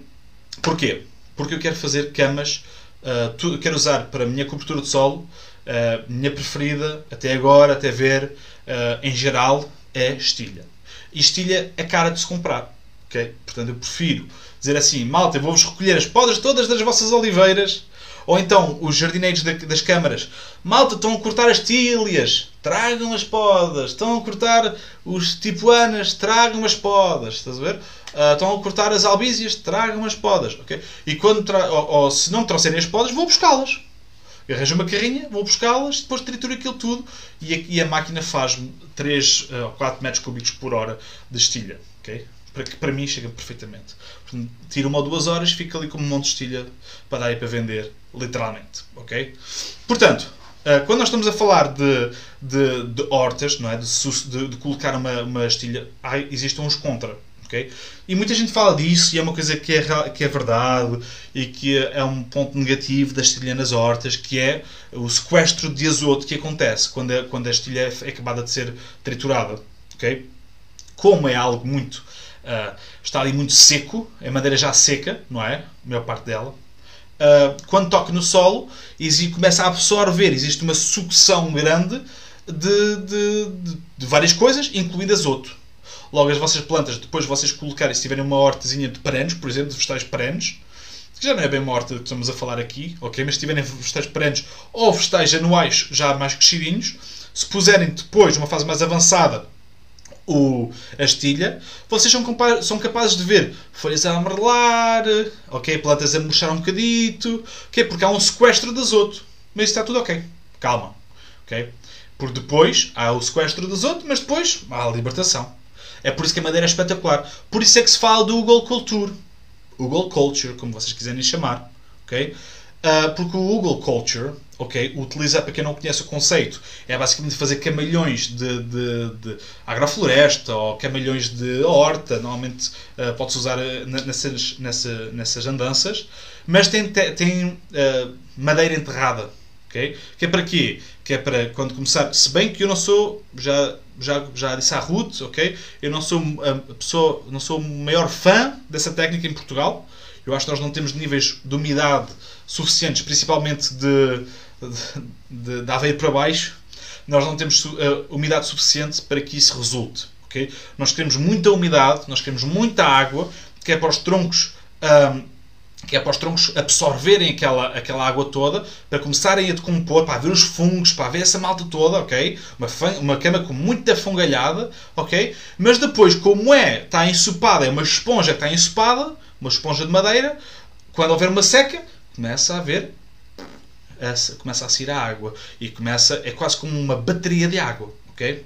porquê? Porque eu quero fazer camas, uh, quero usar para a minha cobertura de solo, uh, minha preferida, até agora, até ver, uh, em geral, é estilha. E estilha é cara de se comprar, ok? Portanto, eu prefiro dizer assim, malta, vou-vos recolher as podas todas das vossas oliveiras, ou então, os jardineiros das câmaras. Malta, estão a cortar as tílias. Tragam as podas. Estão a cortar os tipuanas. Tragam as podas. Estás a ver? Uh, estão a cortar as albízias. Tragam as podas. Okay? E quando ou, ou, se não trouxerem as podas, vou buscá-las. Arranjo uma carrinha, vou buscá-las, depois trituro aquilo tudo e a, e a máquina faz 3 ou uh, 4 metros cúbicos por hora de estilha. Okay? Para que para mim chega perfeitamente. tiro uma ou duas horas, fica ali como um monte de estilha para dar aí para vender, literalmente. Ok? Portanto, eh, quando nós estamos a falar de, de, de hortas, não é? de, de, colocar uma, uma estilha, há, existem uns contra. Okay? E muita gente fala disso e é uma coisa que é, que é verdade e que é um ponto negativo da estilha nas hortas, que é o sequestro de azoto que acontece quando a, quando a estilha é acabada de ser triturada. Okay? Como é algo muito Uh, está ali muito seco, é madeira já seca, não é? A maior parte dela. Uh, quando toca no solo, começa a absorver, existe uma sucção grande de, de, de, de várias coisas, incluindo azoto. Logo, as vossas plantas, depois de vocês colocarem, se tiverem uma hortazinha de perenes, por exemplo, de vegetais perenes, que já não é bem uma horta que estamos a falar aqui, ok? Mas se tiverem vegetais perenes ou vegetais anuais já mais crescidinhos, se puserem depois, numa fase mais avançada, o, a estilha, vocês são, são capazes de ver folhas a amarelar, ok? Plantas a murchar um bocadito, ok? Porque há um sequestro de azoto. Mas está tudo ok. Calma, ok? Por depois há o sequestro de azoto, mas depois há a libertação. É por isso que a madeira é espetacular. Por isso é que se fala do Google Culture. Google Culture, como vocês quiserem chamar, ok? Uh, porque o Google Culture ok? Utilizar, para quem não conhece o conceito, é basicamente fazer camalhões de, de, de agrofloresta ou camalhões de horta, normalmente uh, pode-se usar uh, nessas, nessa, nessas andanças, mas tem, tem uh, madeira enterrada, ok? Que é para quê? Que é para quando começar, se bem que eu não sou, já, já, já disse à Ruth, ok? Eu não sou a pessoa, não sou o maior fã dessa técnica em Portugal, eu acho que nós não temos níveis de umidade suficientes, principalmente de de, de para baixo, nós não temos uh, umidade suficiente para que isso resulte. Okay? Nós queremos muita umidade, nós queremos muita água, que é para os troncos. Um, que é para os troncos absorverem aquela, aquela água toda, para começarem a decompor, para ver os fungos, para ver essa malta toda, ok? Uma, uma cama com muita fungalhada, ok? Mas depois, como é, está ensopada, é uma esponja que está ensopada, uma esponja de madeira, quando houver uma seca, começa a haver, essa, começa a sair a água, e começa, é quase como uma bateria de água, ok?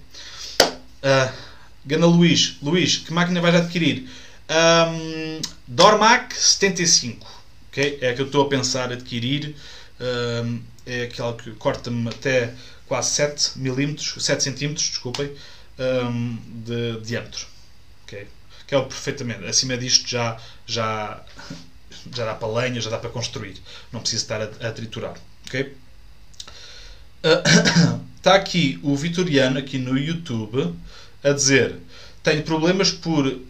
Uh, Gana Luís, Luís, que máquina vais adquirir? Um, Dormac 75. Okay? É a que eu estou a pensar adquirir. Um, é aquela que corta-me até quase 7 milímetros, 7 centímetros, desculpem, um, de diâmetro. Okay? Que é o perfeitamente. Acima disto já, já, já dá para lenha, já dá para construir. Não preciso estar a, a triturar. Uh, está aqui o Vitoriano, aqui no YouTube, a dizer tenho problemas por uh,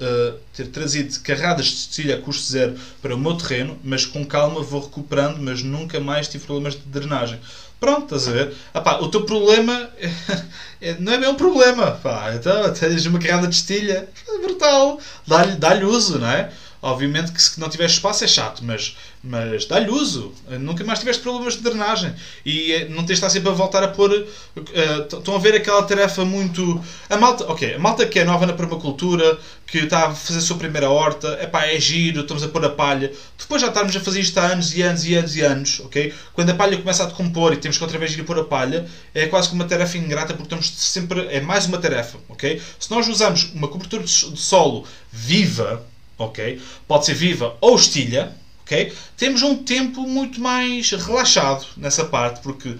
ter trazido carradas de cestilha a custo zero para o meu terreno, mas com calma vou recuperando, mas nunca mais tive problemas de drenagem. Pronto, estás a ver? Ah, o teu problema é, não é bem um problema. Pá. Então, tens uma carrada de cestilha, é brutal. Dá-lhe dá uso, não é? Obviamente que se não tiver espaço é chato, mas, mas dá-lhe uso. Nunca mais tiveste problemas de drenagem. E eh, não tens de estar sempre a voltar a pôr. Uh, estão a ver aquela tarefa muito. A malta, ok, a malta que é nova na permacultura, que está a fazer a sua primeira horta, epá, é giro, estamos a pôr a palha. Depois já estamos a fazer isto há anos e anos e anos e anos, ok? Quando a palha começa a decompor e temos que outra vez ir pôr a palha, é quase como uma tarefa ingrata porque estamos sempre. É mais uma tarefa, ok? Se nós usamos uma cobertura de solo viva, ok? Pode ser viva ou estilha, ok? Temos um tempo muito mais relaxado nessa parte, porque uh,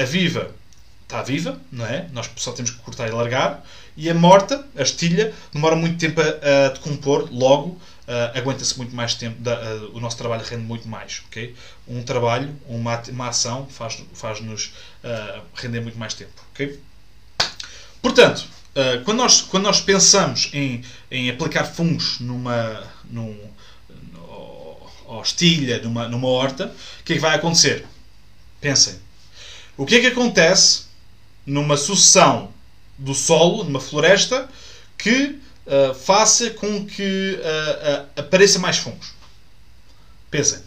a viva está viva, não é? Nós só temos que cortar e largar, e a morta, a estilha, demora muito tempo a, a decompor, logo uh, aguenta-se muito mais tempo, da, uh, o nosso trabalho rende muito mais, ok? Um trabalho, uma, uma ação faz-nos faz render muito mais tempo, ok? Portanto, Uh, quando, nós, quando nós pensamos em, em aplicar fungos numa, num, ou estilha numa, numa horta, o que é que vai acontecer? Pensem. O que é que acontece numa sucessão do solo, numa floresta, que uh, faça com que uh, apareça mais fungos? Pensem.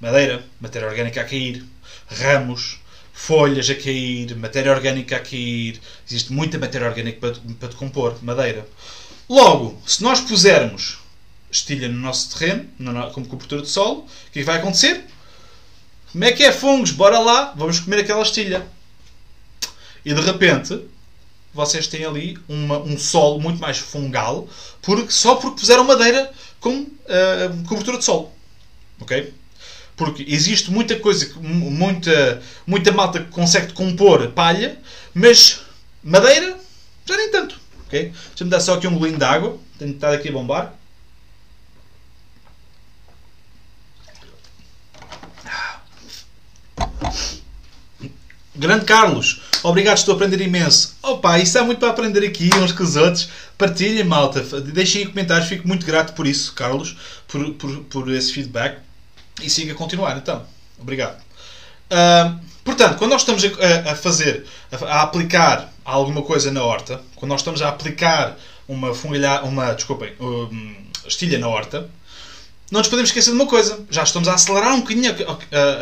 Madeira, matéria orgânica a cair, ramos, folhas a cair, matéria orgânica a cair, existe muita matéria orgânica para, para decompor, madeira. Logo, se nós pusermos estilha no nosso terreno, como cobertura de solo, o que, é que vai acontecer? Como é que é fungos? Bora lá, vamos comer aquela estilha. E de repente, vocês têm ali uma, um solo muito mais fungal, porque, só porque puseram madeira como uh, cobertura de solo. Ok? Porque existe muita coisa, muita, muita malta que consegue compor palha, mas madeira já nem tanto. Okay? Deixa-me dar só aqui um golinho de água. Tenho de estar aqui a bombar. Grande Carlos, obrigado, estou a aprender imenso. Opa, isso há muito para aprender aqui uns com os outros. Partilhem, malta. Deixem aí comentários, fico muito grato por isso, Carlos, por, por, por esse feedback e siga a continuar. Então, obrigado. Uh, portanto, quando nós estamos a, a fazer, a, a, aplicar alguma coisa na horta, quando nós estamos a aplicar uma fungalha, uma, desculpem, um, estilha na horta, não nos podemos esquecer de uma coisa. Já estamos a acelerar um bocadinho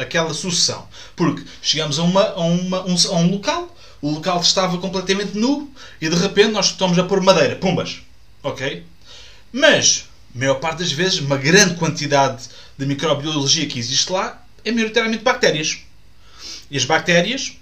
aquela sucessão. Porque chegamos a, uma, a, uma, um, a um local, o local estava completamente nu e de repente nós estamos a pôr madeira. Pumbas. Ok? Mas, maior parte das vezes, uma grande quantidade de microbiologia que existe lá é maioritariamente bactérias. E as bactérias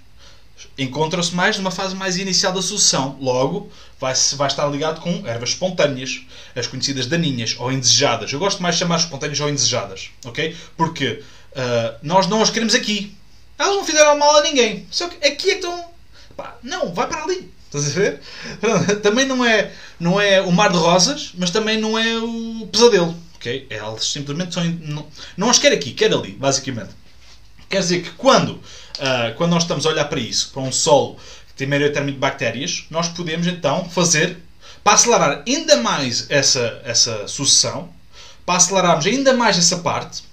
encontram-se mais numa fase mais inicial da sucessão. Logo, vai, vai estar ligado com ervas espontâneas, as conhecidas daninhas ou indesejadas. Eu gosto mais de chamar espontâneas ou indesejadas, ok? Porque uh, nós não as queremos aqui. Elas não fizeram mal a ninguém. Só que aqui é estão. Pá, não, vai para ali. Estás a ver? Também não é, não é o mar de rosas, mas também não é o pesadelo. Okay? Elas simplesmente são, não, não as quer aqui, quer ali, basicamente. Quer dizer que quando, uh, quando nós estamos a olhar para isso, para um solo que tem maioritariamente de bactérias, nós podemos então fazer, para acelerar ainda mais essa, essa sucessão, para acelerarmos ainda mais essa parte,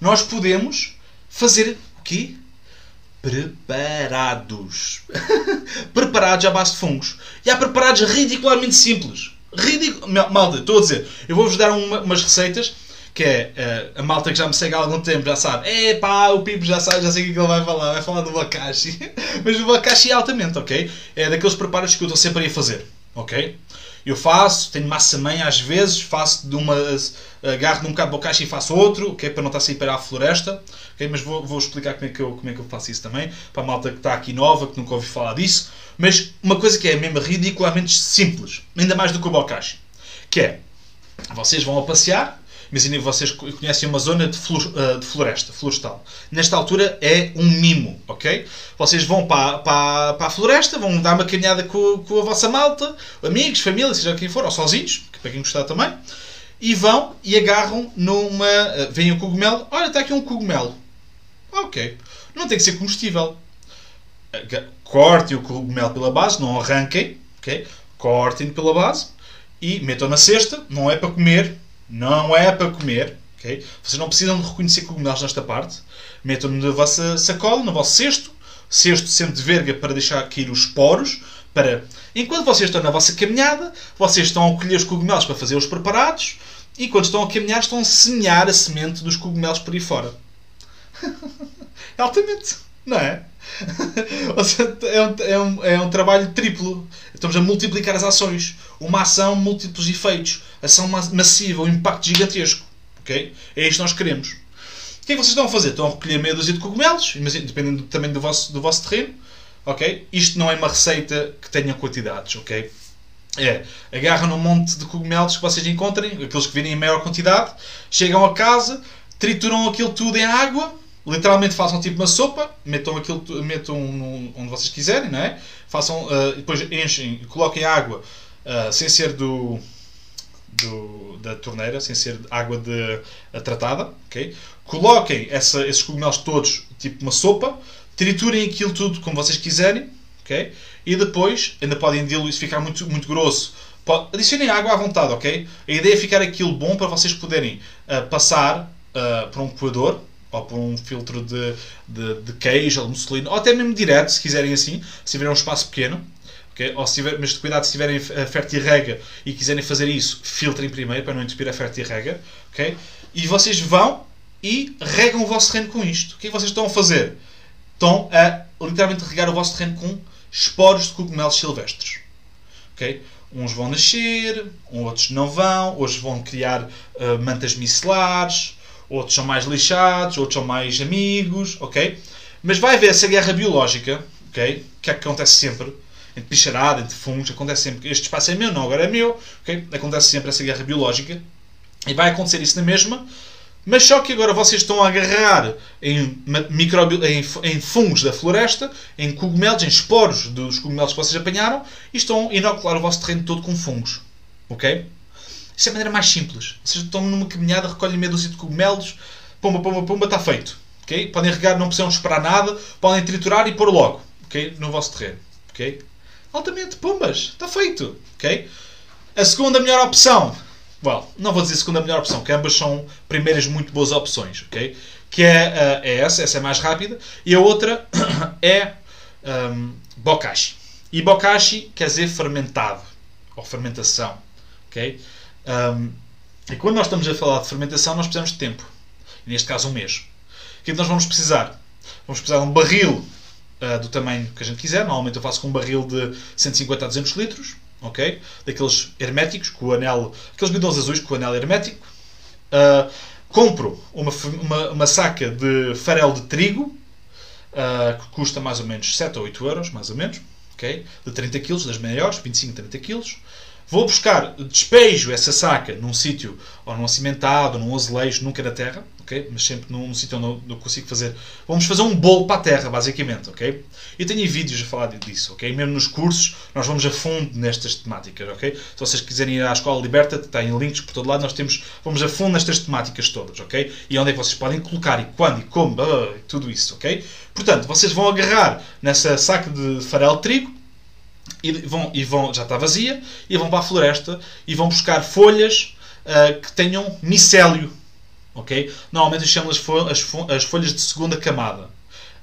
nós podemos fazer o quê? Preparados. preparados à base de fungos. E há preparados ridiculamente simples. Ridículo. Malta, estou a dizer, eu vou-vos dar uma, umas receitas que é uh, a malta que já me segue há algum tempo já sabe, é pá, o Pipo já sabe, já sei o que é ele vai falar, vai falar do Bakashi. Mas o Bakashi é altamente, ok? É daqueles preparos que eu estou sempre a ir fazer, ok? Eu faço, tenho massa mãe às vezes, faço de uma. agarro num bocado de bocacha e faço outro, ok? Para não estar sempre a floresta, ok? Mas vou, vou explicar como é, que eu, como é que eu faço isso também, para a malta que está aqui nova, que nunca ouviu falar disso. Mas uma coisa que é mesmo ridiculamente simples, ainda mais do que o bocashi, que é. Vocês vão a passear, Imaginem, vocês conhecem uma zona de, eh, floresta, florestal. Nesta altura é um mimo, ok? Vocês vão para, para, para a floresta, vão dar uma caminhada com, com a vossa malta, amigos, família, seja quem for, ou sozinhos, para quem gostar também, e vão e agarram numa. Eh, vem o cogumelo, olha, está aqui um cogumelo. Ok. Não tem que ser comestível. Cortem o cogumelo pela base, não arranquem, ok? Cortem pela base e metam na cesta, não é para comer, não é para comer. Okay? Vocês não precisam de reconhecer cogumelos nesta parte. Metam-no na vossa sacola, no vosso cesto. Cesto sempre de verga para deixar cair os poros. Para... Enquanto vocês estão na vossa caminhada, vocês estão a colher os cogumelos para fazer os preparados. E quando estão a caminhar, estão a semear a semente dos cogumelos por aí fora. Altamente, não é? É um, é, um, é um trabalho triplo. Estamos a multiplicar as ações. Uma ação, múltiplos efeitos. Ação massiva, um impacto gigantesco. Okay? É isto que nós queremos. O que é que vocês estão a fazer? Estão a recolher meia dúzia de cogumelos, dependendo também do vosso, do vosso terreno. Okay? Isto não é uma receita que tenha quantidades. Okay? É, agarram um monte de cogumelos que vocês encontrem, aqueles que virem em maior quantidade, chegam a casa, trituram aquilo tudo em água, literalmente façam tipo uma sopa, metam aquilo, metam onde vocês quiserem, não é? Façam, uh, depois enchem, coloquem água uh, sem ser do, do, da torneira, sem ser água de, uh, tratada, ok? Coloquem essa, esses cogumelos todos tipo uma sopa, triturem aquilo tudo como vocês quiserem, ok? E depois ainda podem diluir, se ficar muito, muito grosso, pode, adicionem água à vontade, ok? A ideia é ficar aquilo bom para vocês poderem passar para um coador, ou por um filtro de, de, de queijo ou de mussolino, ou até mesmo direto, se quiserem assim, se tiverem um espaço pequeno. Okay? Ou se tiver, mas cuidado se tiverem a fertirrega e quiserem fazer isso, filtrem primeiro para não entupir a fertirrega. Okay? E vocês vão e regam o vosso terreno com isto. O que é que vocês estão a fazer? Estão a literalmente regar o vosso terreno com esporos de cogumelos silvestres. Okay? Uns vão nascer, outros não vão, outros vão criar uh, mantas micelares, outros são mais lixados, outros são mais amigos, ok? Mas vai haver essa guerra biológica, ok? Que é que acontece sempre, entre bicharada, entre fungos, acontece sempre. Este espaço é meu, não, agora é meu, ok? Acontece sempre essa guerra biológica. E vai acontecer isso na mesma, mas só que agora vocês estão a agarrar em, microbi... em, em fungos da floresta, em cogumelos, em esporos dos cogumelos que vocês apanharam, e estão a inocular o vosso terreno todo com fungos. Ok? Isso é a maneira mais simples. Vocês estão numa caminhada, recolhem meia dúzia de cogumelos, pumba, pumba, pumba, está feito. Okay? Podem regar, não precisam esperar nada, podem triturar e pôr logo okay? no vosso terreno. Okay? Altamente, pumbas, está feito. Okay? A segunda melhor opção, well, não vou dizer segunda melhor opção, que ambas são primeiras muito boas opções. Okay? Que é, uh, é essa, essa é mais rápida, e a outra é um, bokashi. E bokashi quer dizer fermentado, ou fermentação. Okay? Um, e quando nós estamos a falar de fermentação, nós precisamos de tempo. Neste caso, um mês. O que é que nós vamos precisar? Vamos precisar de um barril uh, do tamanho que a gente quiser. Normalmente eu faço com um barril de 150 a 200 litros. Ok? Daqueles herméticos, com o anel. Aqueles bidões azuis com o anel hermético. Uh, compro uma, uma, uma, saca de farelo de trigo. Uh, que custa mais ou menos 7 ou 8 euros, mais ou menos. ok? De 30 kg, das maiores, 25 a 30 kg. Vou buscar, despejo essa saca num sítio, ou num cimentado, num azulejo, nunca na terra, ok? Mas sempre num, num sítio onde eu consigo fazer. Vamos fazer um bolo para a terra, basicamente, ok? Eu tenho vídeos a falar disso, ok? Mesmo nos cursos, nós vamos a fundo nestas temáticas, ok? Se vocês quiserem ir à Escola Liberta, tem links por todo lado, nós temos, vamos a fundo nestas temáticas todas, ok? E onde é que vocês podem colocar, e quando, e como, tudo isso, ok? Portanto, vocês vão agarrar nessa saca de farelo de trigo, e vão, e vão, já está vazia, e vão para a floresta e vão buscar folhas uh, que tenham micélio. ok Normalmente chamam as, fo as, fo as folhas de segunda camada.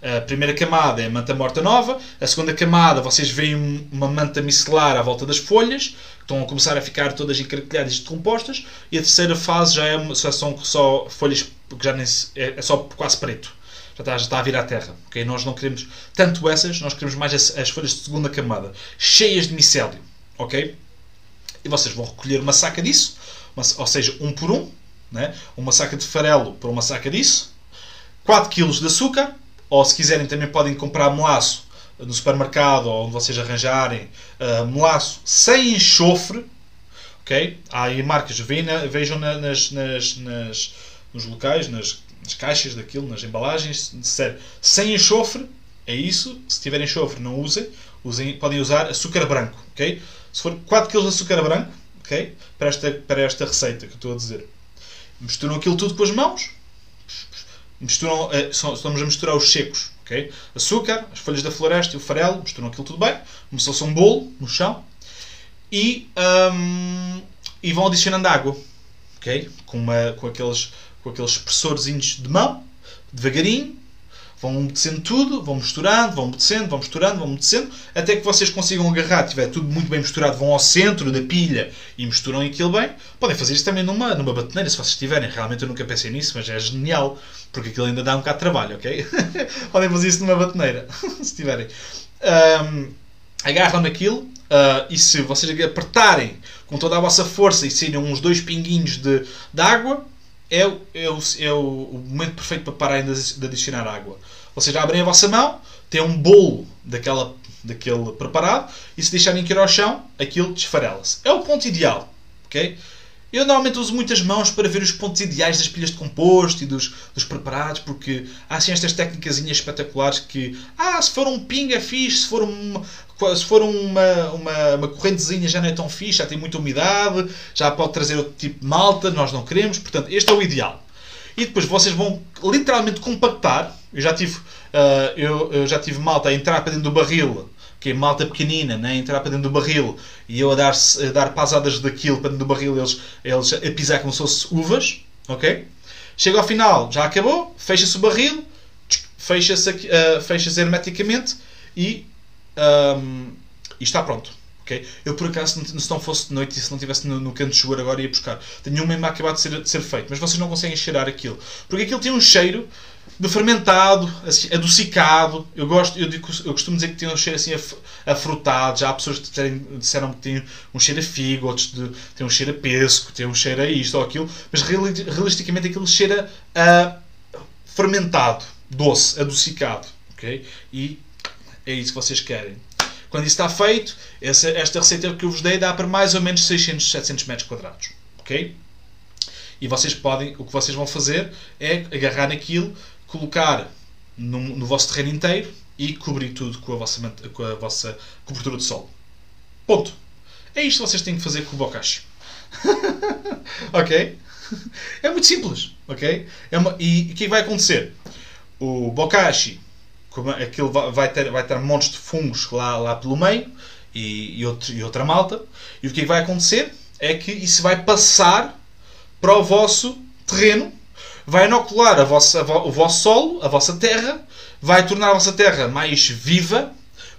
A primeira camada é a manta morta nova, a segunda camada vocês veem uma manta micelar à volta das folhas, que estão a começar a ficar todas encaracolhadas e decompostas, e a terceira fase já, é, já são só folhas que já nem é, é, só quase preto. Está, já está a vir à terra. Okay? Nós não queremos tanto essas, nós queremos mais as, as folhas de segunda camada, cheias de micélio. ok? E vocês vão recolher uma saca disso, uma, ou seja, um por um, né? uma saca de farelo por uma saca disso, 4 kg de açúcar, ou se quiserem também podem comprar melaço no supermercado ou onde vocês arranjarem uh, melaço sem enxofre. ok? Há aí marcas, vejam nas, nas, nas, nos locais, nas, nas, caixas daquilo, nas embalagens, disser sem enxofre, é isso. Se tiverem enxofre, não usem. usem podem usar açúcar branco. ok? Se for 4 kg de açúcar branco, ok? Para esta, para esta receita que estou a dizer. Misturam aquilo tudo com as mãos. Misturam, uh, estamos a misturar os secos. ok? Açúcar, as folhas da floresta e o farelo. Misturam aquilo tudo bem. Como se fosse um bolo no chão. E, um, e vão adicionando água. ok? Com, uma, com, aqueles, com aqueles expressorzinhos de mão. Devagarinho Vão umedecendo tudo, vão misturando, vão umedecendo, vão misturando, vão umedecendo, até que vocês consigam agarrar, tiver tudo muito bem misturado, vão ao centro da pilha e misturam aquilo bem. Podem fazer isso também numa, numa bateneira, se vocês tiverem. Realmente eu nunca pensei nisso, mas é genial, porque aquilo ainda dá um bocado de trabalho, ok? Podem fazer isso numa bateneira, se tiverem. Um, agarram naquilo uh, e se vocês apertarem com toda a vossa força e saírem uns dois pinguinhos de, de água, é, é, o, é o momento perfeito para pararem de, de adicionar água. Vocês abrem a vossa mão, têm um bolo daquela, daquele preparado e se deixarem cair ao chão, aquilo desfarela-se. É o ponto ideal. ok? Eu normalmente uso muitas mãos para ver os pontos ideais das pilhas de composto e dos, dos preparados, porque há assim estas técnicas espetaculares que, ah, se for um ping é fixe, se for, um, se for uma, uma, uma correntezinha já não é tão fixe, já tem muita umidade, já pode trazer outro tipo de malta, nós não queremos, portanto, este é o ideal. E depois vocês vão literalmente compactar. Eu já tive, uh, eu, eu já tive malta a entrar para dentro do barril que é malta pequenina, né? entrar para dentro do barril e eu a dar, a dar pasadas daquilo para dentro do barril, eles, eles a pisar como se fosse uvas, ok? Chega ao final, já acabou, fecha-se o barril, fecha-se uh, fecha hermeticamente e, um, e está pronto. Okay? Eu, por acaso, se não fosse de noite e se não estivesse no, no canto de chuva agora, ia buscar. Tenho um mesmo acabado de ser, de ser feito, mas vocês não conseguem cheirar aquilo. Porque aquilo tem um cheiro de fermentado, assim, adocicado. Eu, gosto, eu, digo, eu costumo dizer que tem um cheiro assim afrutado. Já há pessoas que disseram, disseram que tem um cheiro a figo, outros de, tem um cheiro a pesco, tem um cheiro a isto ou aquilo. Mas realisticamente aquilo cheira a fermentado, doce, adocicado. Okay? E é isso que vocês querem. Quando isso está feito, essa, esta receita que eu vos dei dá para mais ou menos 600, 700 metros quadrados. Ok? E vocês podem, o que vocês vão fazer é agarrar naquilo, colocar no, no vosso terreno inteiro e cobrir tudo com a, vossa, com a vossa cobertura de sol. Ponto. É isto que vocês têm que fazer com o bocashi. ok? É muito simples. Ok? É uma, e o que é vai acontecer? O bokashi, como aquilo vai ter, vai ter montes de fungos lá, lá pelo meio e, e, outro, e outra malta. E o que é vai acontecer é que isso vai passar para o vosso terreno vai inocular a vossa, o vosso solo, a vossa terra, vai tornar a vossa terra mais viva,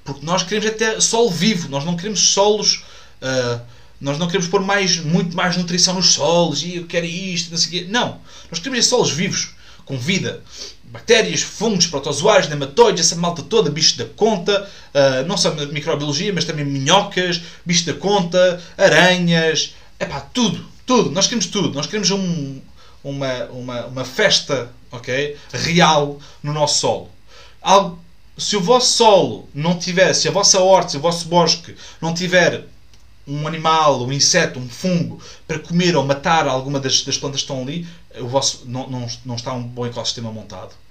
porque nós queremos até solo vivo, nós não queremos solos. Uh, nós não queremos pôr mais, muito mais nutrição nos solos e eu quero isto, não sei o quê. Não. Nós queremos solos vivos, com vida. Bactérias, fungos, protozoários, nematóides, essa malta toda, bichos da conta, uh, não só microbiologia, mas também minhocas, bichos da conta, aranhas, é pá, tudo, tudo. Nós queremos tudo. Nós queremos um, uma, uma, uma festa ok real no nosso solo. Algo, se o vosso solo não tiver, se a vossa horta, se o vosso bosque não tiver um animal, um inseto, um fungo para comer ou matar alguma das, das plantas que estão ali, o vosso não, não, não está um bom ecossistema montado.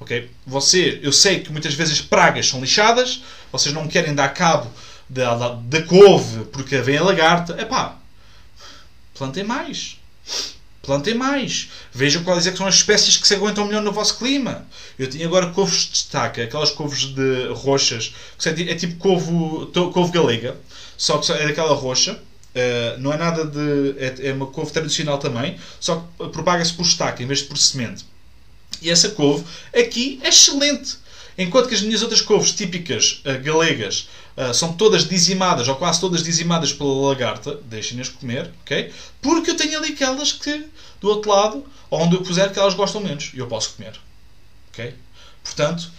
Ok Você, eu sei que muitas vezes pragas são lixadas, vocês não querem dar cabo da, da, da couve porque vem a lagarta. Epá, plantem mais. Plantem mais. Vejam quais é são as espécies que se aguentam melhor no vosso clima. Eu tenho agora couves de destaque, aquelas couves de roxas, que é tipo couve, couve galega, só que é daquela roxa. Uh, não é nada de. É, é, uma couve tradicional também, só que propaga-se por estaca em vez de por semente. E essa couve aqui é excelente. enquanto que as minhas outras couves típicas uh, galegas uh, são todas dizimadas, ou quase todas dizimadas pela lagarta, deixem-nas comer, ok? Porque eu tenho ali aquelas que, do outro lado, onde eu puser, que elas gostam menos, e eu posso comer, ok? Portanto,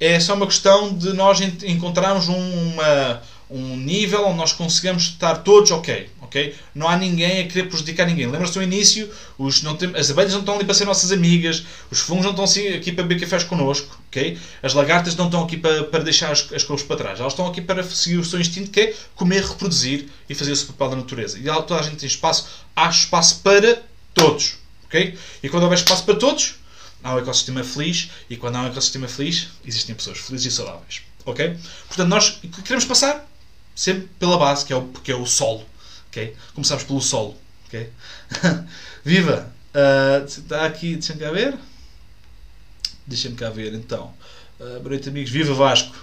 é só uma questão de nós encontrarmos uma, um nível onde nós consigamos estar todos ok. Ok? Não há ninguém a querer prejudicar ninguém. Lembra-se do início? Os, não tem, as abelhas não estão ali para ser nossas amigas, os fungos não estão aqui para beber cafés connosco, ok? as lagartas não estão aqui para, para deixar as, as para trás. Elas estão aqui para seguir o seu instinto que é comer, reproduzir e fazer o seu papel da natureza. E toda a gente tem espaço, há espaço para todos. ok? E quando houver espaço para todos, há um ecossistema feliz e quando há um ecossistema feliz, existem pessoas felizes e saudáveis. Ok? Portanto, nós queremos passar sempre pela base, que é o, que é o solo. Okay? Começamos pelo solo. Okay? Viva! Uh, está aqui, deixa-me cá ver. Deixa-me cá ver então. Uh, boa noite, amigos. Viva Vasco!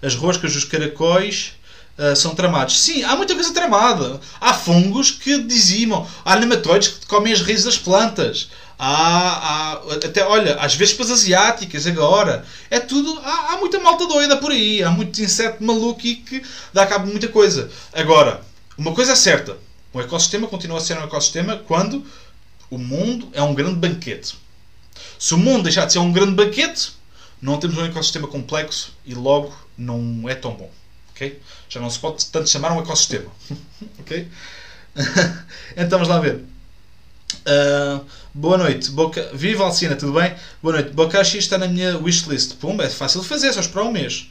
As roscas dos caracóis uh, são tramados. Sim, há muita coisa tramada. Há fungos que dizimam. Há nematóides que comem as raízes das plantas. Há, há, até, olha, às vezes para as asiáticas agora. É tudo. Há, há, muita malta doida por aí. Há muito inseto maluco e que dá cabo de muita coisa. Agora, uma coisa é certa: o ecossistema continua a ser um ecossistema quando o mundo é um grande banquete. Se o mundo deixar de ser um grande banquete, não temos um ecossistema complexo e logo não é tão bom. Okay? Já não se pode tanto chamar um ecossistema. ok? então vamos lá ver. Uh, boa noite. Boca... Viva Alcina, tudo bem? Boa noite. Bokashi está na minha wishlist. Pumba, é fácil de fazer, só esperar um mês.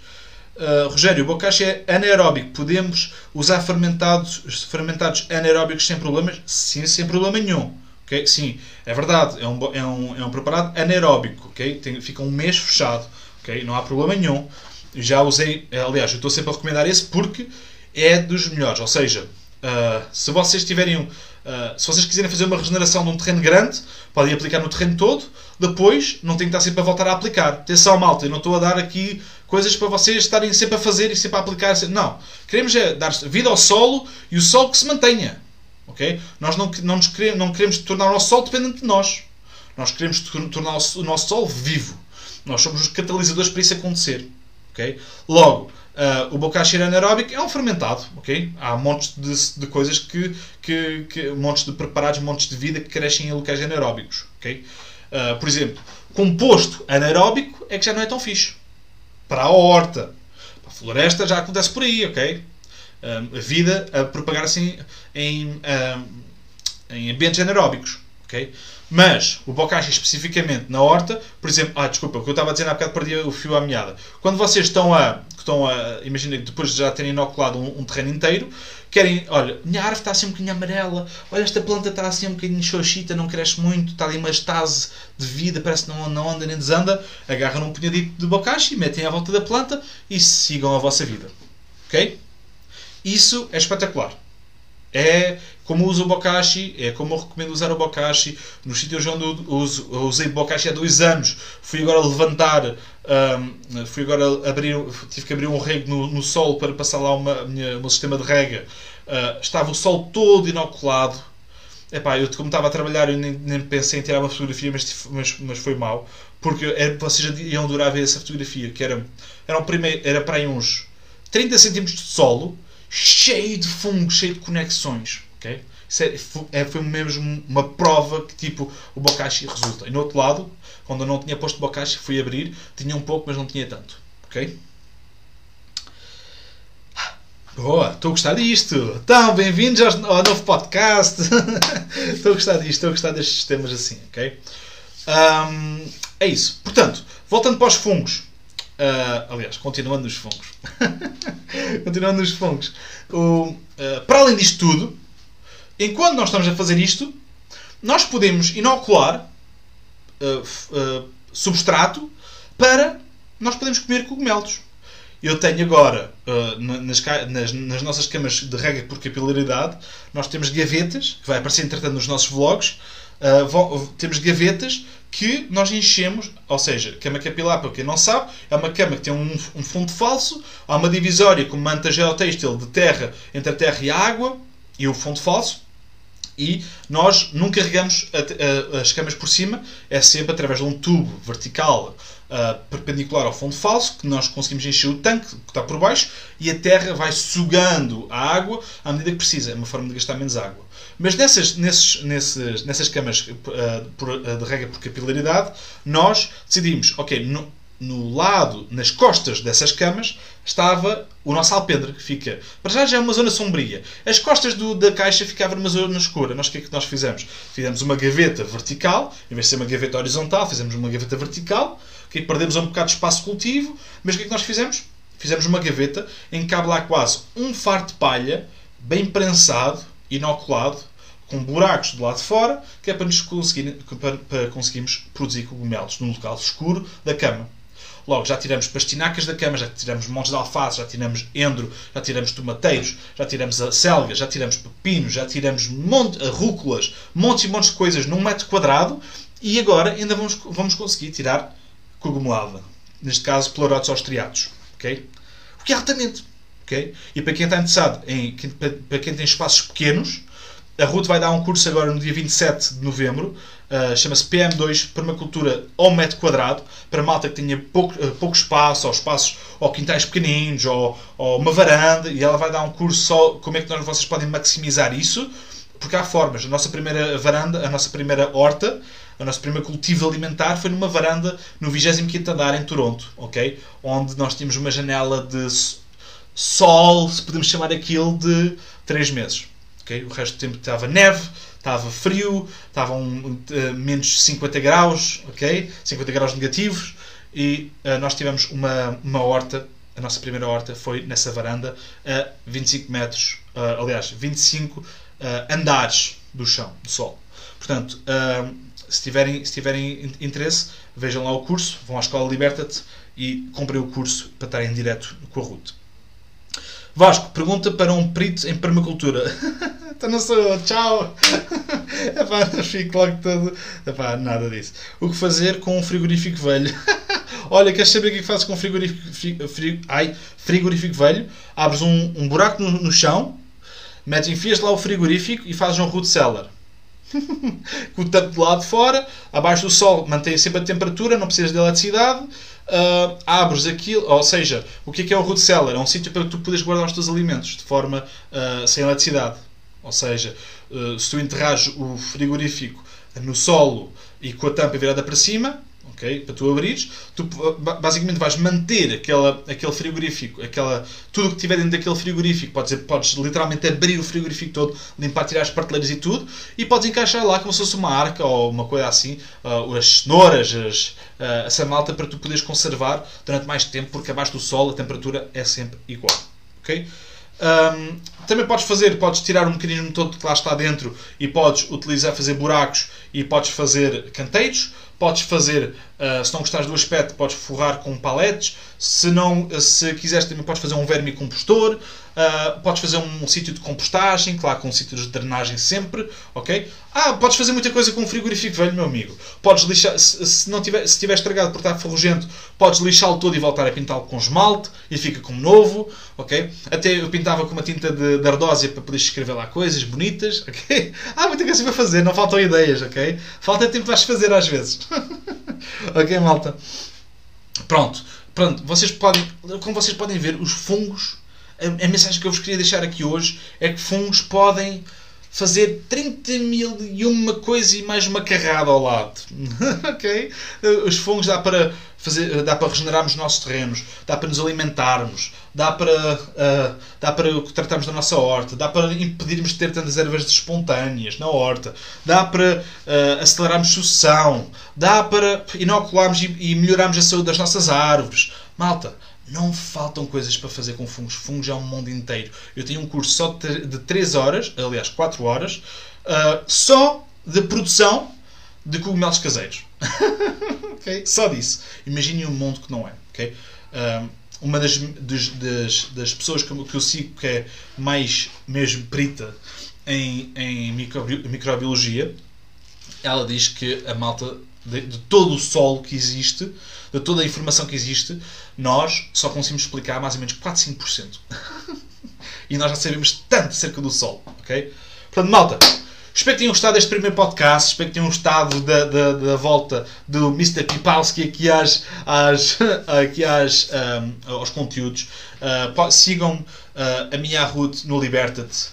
Uh, Rogério, o bokashi é anaeróbico. Podemos usar fermentados, fermentados anaeróbicos sem problemas? Sim, sem problema nenhum. Okay? Sim, é verdade. É um, é um, é um preparado anaeróbico. Okay? Tem, fica um mês fechado. Okay? Não há problema nenhum. Já usei, aliás, eu estou sempre a recomendar esse porque é dos melhores. Ou seja, uh, se vocês tiverem Uh, se vocês quiserem fazer uma regeneração num terreno grande, podem aplicar no terreno todo. Depois, não tem que estar sempre a voltar a aplicar. Atenção, malta, eu não estou a dar aqui coisas para vocês estarem sempre a fazer e sempre a aplicar. Não. Queremos é dar vida ao solo e o solo que se mantenha. ok? Nós não, não, nos queremos, não queremos tornar o nosso solo dependente de nós. Nós queremos tornar o nosso solo vivo. Nós somos os catalisadores para isso acontecer. ok? Logo, Uh, o bokashi anaeróbico é um fermentado, ok? Há montes de, de coisas que, que, que, montes de preparados, montes de vida que crescem em locais anaeróbicos, ok? Uh, por exemplo, composto anaeróbico é que já não é tão fixe. Para a horta, para a floresta já acontece por aí, ok? Uh, a vida a propagar-se em, em ambientes anaeróbicos, ok? Mas o bokashi especificamente na horta, por exemplo, ah, desculpa, o que eu estava a dizer há bocado perdi o fio à meada. Quando vocês estão a, estão a imagina depois de já terem inoculado um, um, terreno inteiro, querem, olha, minha árvore está assim um bocadinho amarela, olha, esta planta está assim um bocadinho xoxita, não cresce muito, está ali uma estase de vida, parece que não, não anda nem desanda, agarram um punhadito de bokashi, metem à volta da planta e sigam a vossa vida. Ok? Isso é espetacular. É como uso o Bokashi, é como eu recomendo usar o Bokashi. Nos sítios onde eu, uso, eu usei Bokashi há dois anos, fui agora levantar, um, fui agora abrir, tive que abrir um rego no, no sol para passar lá uma, minha, o meu sistema de rega. Uh, estava o sol todo inoculado. Epá, eu como estava a trabalhar, eu nem, nem pensei em tirar uma fotografia, mas, mas, mas foi mal. Porque era, vocês já iam adorar ver essa fotografia, que era, era, um primeiro, era para aí uns 30 cm de solo cheio de fungos, cheio de conexões. Okay? É, é, foi mesmo uma prova que tipo o bokashi resulta. E no outro lado, quando eu não tinha posto bokashi, fui abrir, tinha um pouco, mas não tinha tanto. Ok? Boa, estou a gostar disto. Então, bem-vindos ao novo podcast. estou a gostar disto, estou a gostar destes temas assim, ok? Um, é isso. Portanto, voltando para os fungos. Uh, aliás, continuando nos fungos. continuando nos fungos. O, uh, para além disto tudo, enquanto nós estamos a fazer isto, nós podemos inocular uh, substrato para nós podermos comer cogumelos. Eu tenho agora, nas, nas, nas, nossas camas de rega por capilaridade, nós temos gavetas, que vai aparecer entretanto nos nossos vlogs, temos gavetas que nós enchemos, ou seja, cama capilar, para quem não sabe, é uma cama que tem um, um fundo falso, há uma divisória com manta geotêxtil de terra entre a terra e a água e o fundo falso, E nós nunca carregamos as camas por cima, é sempre através de um tubo vertical uh, perpendicular ao fundo falso que nós conseguimos encher o tanque que está por baixo e a terra vai sugando a água à medida que precisa. É uma forma de gastar menos água. Mas nessas, nesses, nesses, nessas camas uh, por, uh, de rega por capilaridade, nós decidimos, ok, no lado, nas costas dessas camas, estava o nosso alpendre, que fica. Para já já é uma zona sombria. As costas do, da caixa ficavam numa zona escura. Nós o que é que nós fizemos? Fizemos uma gaveta vertical, em vez de ser uma gaveta horizontal, fizemos uma gaveta vertical, okay? perdemos um bocado de espaço cultivo, mas o que é que nós fizemos? Fizemos uma gaveta em que cabe lá quase um fardo de palha, bem prensado, inoculado, com buracos do lado de fora, que é para, nos conseguir, para, para conseguirmos produzir cogumelos num local escuro da cama. Logo, já tiramos pastinacas da cama, já tiramos montes de alface, já tiramos endro, já tiramos tomateiros, já tiramos a selga, já tiramos pepinos, já tiramos monte, rúculas, montes e montes de coisas num metro quadrado e agora ainda vamos, vamos conseguir tirar cogumelada. Neste caso, pleurotes austriados. Okay? O que é altamente. Okay? E para quem está interessado, em, para quem tem espaços pequenos, a Ruth vai dar um curso agora no dia 27 de novembro, uh, chama-se PM2 Permacultura ao metro quadrado, para malta que tenha pouco, uh, pouco espaço, ou espaços, ou quintais pequeninos, ou, ou, uma varanda, e ela vai dar um curso só como é que nós, vocês podem maximizar isso, porque há formas. A nossa primeira varanda, a nossa primeira horta, o nosso primeiro cultivo alimentar foi numa varanda no 25 andar em Toronto, ok? Onde nós tínhamos uma janela de sol, se podemos chamar aquilo, de 3 meses. Okay? O resto do tempo estava neve, estava frio, estavam uh, menos 50 graus, ok? 50 graus negativos, e uh, nós tivemos uma, uma horta, a nossa primeira horta foi nessa varanda a 25 metros, uh, aliás, 25 andares do chão, do sol. Portanto, se, tiverem, se tiverem interesse, vejam lá o curso, vão à Escola Liberta-te e comprem o curso para estarem em direto com a Ruth. Vasco, pergunta para um perito em permacultura. então não sou eu, tchau! Epá, fico logo todo. Epá, nada disso. O que fazer com um frigorífico velho? Olha, queres saber o que é fazes com um frigorífico, frig, ai, frigorífico velho? Abres um, um buraco no, no chão, metes, enfias lá o frigorífico e fazes um root cellar. com o tampo de lado de fora, abaixo do sol mantém sempre a temperatura, não precisas de eletricidade uh, abres aquilo, ou seja, o que é, que é o root cellar? É um sítio para tu poderes guardar os teus alimentos de forma uh, sem eletricidade. Ou seja, uh, se tu enterrares o frigorífico no solo e com a tampa virada para cima, ok? Para tu abrires, tu basicamente vais manter aquela, aquele frigorífico, aquela, tudo o que tiver dentro daquele frigorífico, podes, podes literalmente abrir o frigorífico todo, limpar, tirar as prateleiras e tudo, e podes encaixar lá como se fosse uma arca ou uma coisa assim, uh, as cenouras, as, uh, essa malta para tu poderes conservar durante mais tempo, porque abaixo do sol a temperatura é sempre igual, ok? Um, também podes fazer, podes tirar um mecanismo todo que lá está dentro e podes utilizar, fazer buracos e podes fazer canteiros podes fazer, uh, se não gostares do aspecto, podes forrar com paletes. Se não, se quiseres também podes fazer um vermicompostor, uh, podes fazer um, um sítio de compostagem, claro, com sítios de drenagem sempre, ok? Ah, podes fazer muita coisa com um frigorífico velho, meu amigo. Podes lixar, se, se não tiver, se estiver estragado por estar ferrugento, podes lixá-lo todo e voltar a pintá-lo com esmalte e fica como novo, ok? Até eu pintava com uma tinta de, de ardósia para poder escrever lá coisas bonitas, ok? Há muita coisa para fazer, não faltam ideias, ok? Falta tempo para fazer às vezes. ok, malta? Pronto, pronto, vocês podem, como vocês podem ver, os fungos, a, a mensagem que eu vos queria deixar aqui hoje é que fungos podem fazer 30 mil e uma coisa e mais uma carrada ao lado. ok? Os fungos dá para fazer, dá para regenerarmos os nossos terrenos, dá para nos alimentarmos, dá para, uh, dá para tratarmos da nossa horta, dá para impedirmos de ter tantas ervas espontâneas na horta, dá para uh, acelerarmos sucessão, dá para inocularmos e, e melhorarmos a saúde das nossas árvores. Malta, não faltam coisas para fazer com fungos. Fungos é um mundo inteiro. Eu tenho um curso só de 3 horas, aliás, 4 horas, uh, só de produção de cogumelos caseiros. okay? Só disso. Imaginem um mundo que não é. Okay? Uh, uma das, das, das, das pessoas que, que, eu sigo que é mais mesmo perita em, em microbiologia, ela diz que a malta de, de todo o solo que existe de toda a informação que existe, nós só conseguimos explicar mais ou menos 4, 5%. e nós já sabemos tanto acerca do Sol, ok? Portanto, malta, Espero que tenham gostado deste primeiro podcast. Espero que tenham gostado da, da, da volta do Mr. Pipalski aqui, às, às, aqui às, um, aos conteúdos. Uh, sigam uh, a minha Ruth no Liberta-te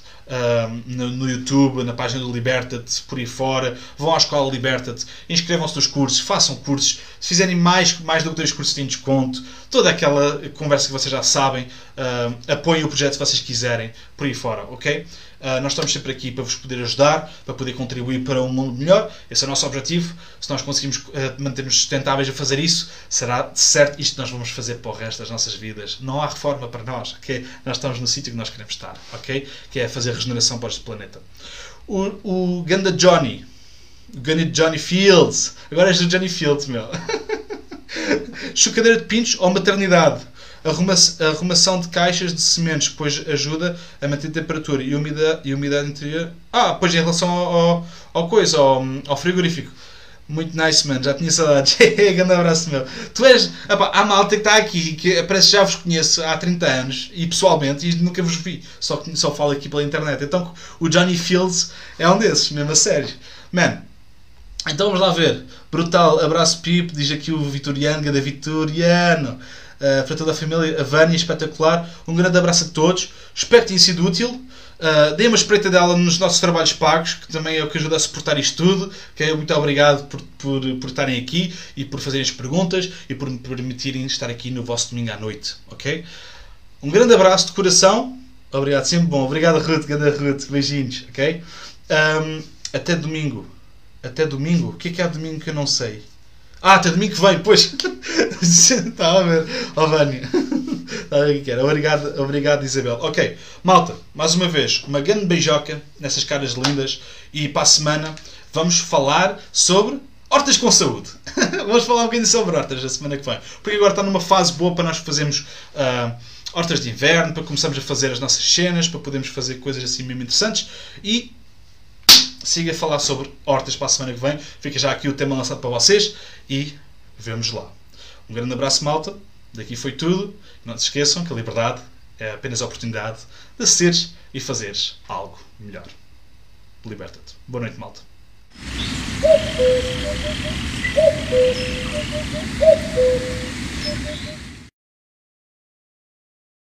no, YouTube, na página do Liberta-te, por aí fora. Vão à escola Liberta-te, inscrevam-se nos cursos, façam cursos. Se fizerem mais, mais do que dois cursos, têm desconto. Toda aquela conversa que vocês já sabem. Apoiem o projeto se vocês quiserem, por aí fora, ok? Uh, nós estamos sempre aqui para vos poder ajudar, para poder contribuir para um mundo melhor. Esse é o nosso objetivo. Se nós conseguimos uh, manter-nos sustentáveis a fazer isso, será certo isto que nós vamos fazer para o resto das nossas vidas. Não há reforma para nós, ok? Nós estamos no sítio que nós queremos estar, ok? Que é fazer regeneração para este planeta. O, o Ganda Johnny, o Ganda Johnny Fields, agora és o Johnny Fields, meu. Chocadeira de pintos ou maternidade? Arrumação de caixas de sementes, pois ajuda a manter a temperatura e umidade, e umidade interior. Ah, pois em relação ao, ao, ao coisa, ao, ao frigorífico. Muito nice, mano. Já tinha saudades. Grande abraço, meu. Tu és. Opa, há malta que está aqui, que parece que já vos conheço há 30 anos e pessoalmente e nunca vos vi. Só, só falo aqui pela internet. Então o Johnny Fields é um desses, mesmo a sério. Man, então vamos lá ver. Brutal. Abraço, Pip. Diz aqui o Vitoriano, Gada Vitoriano. Uh, para toda a família, a Vânia, espetacular. Um grande abraço a todos. Espero que tenha sido útil. Uh, dei uma espreita dela nos nossos trabalhos pagos, que também é o que ajuda a suportar isto tudo. É muito obrigado por, por, por estarem aqui e por fazerem as perguntas e por me permitirem estar aqui no vosso domingo à noite. Ok? Um grande abraço de coração. Obrigado, sempre bom. Obrigado, Ruth, grande Ruth. Beijinhos. Ok? Um, até domingo. Até domingo? O que é que há domingo que eu não sei? Ah, até domingo que vem, pois. Está a ver. Oh, Vânia. Está a ver o que era. Obrigado, obrigado, Isabel. Ok, malta, mais uma vez, uma grande beijoca nessas caras lindas. E para a semana vamos falar sobre hortas com saúde. vamos falar um bocadinho sobre hortas a semana que vem. Porque agora está numa fase boa para nós fazermos. Uh, hortas de inverno, para começarmos a fazer as nossas cenas, para podermos fazer coisas assim mesmo interessantes e siga a falar sobre hortas para a semana que vem. Fica já aqui o tema lançado para vocês e vemos lá. Um grande abraço, malta. Daqui foi tudo. Não se esqueçam que a liberdade é apenas a oportunidade de seres e fazeres algo melhor. Liberta-te. Boa noite, malta.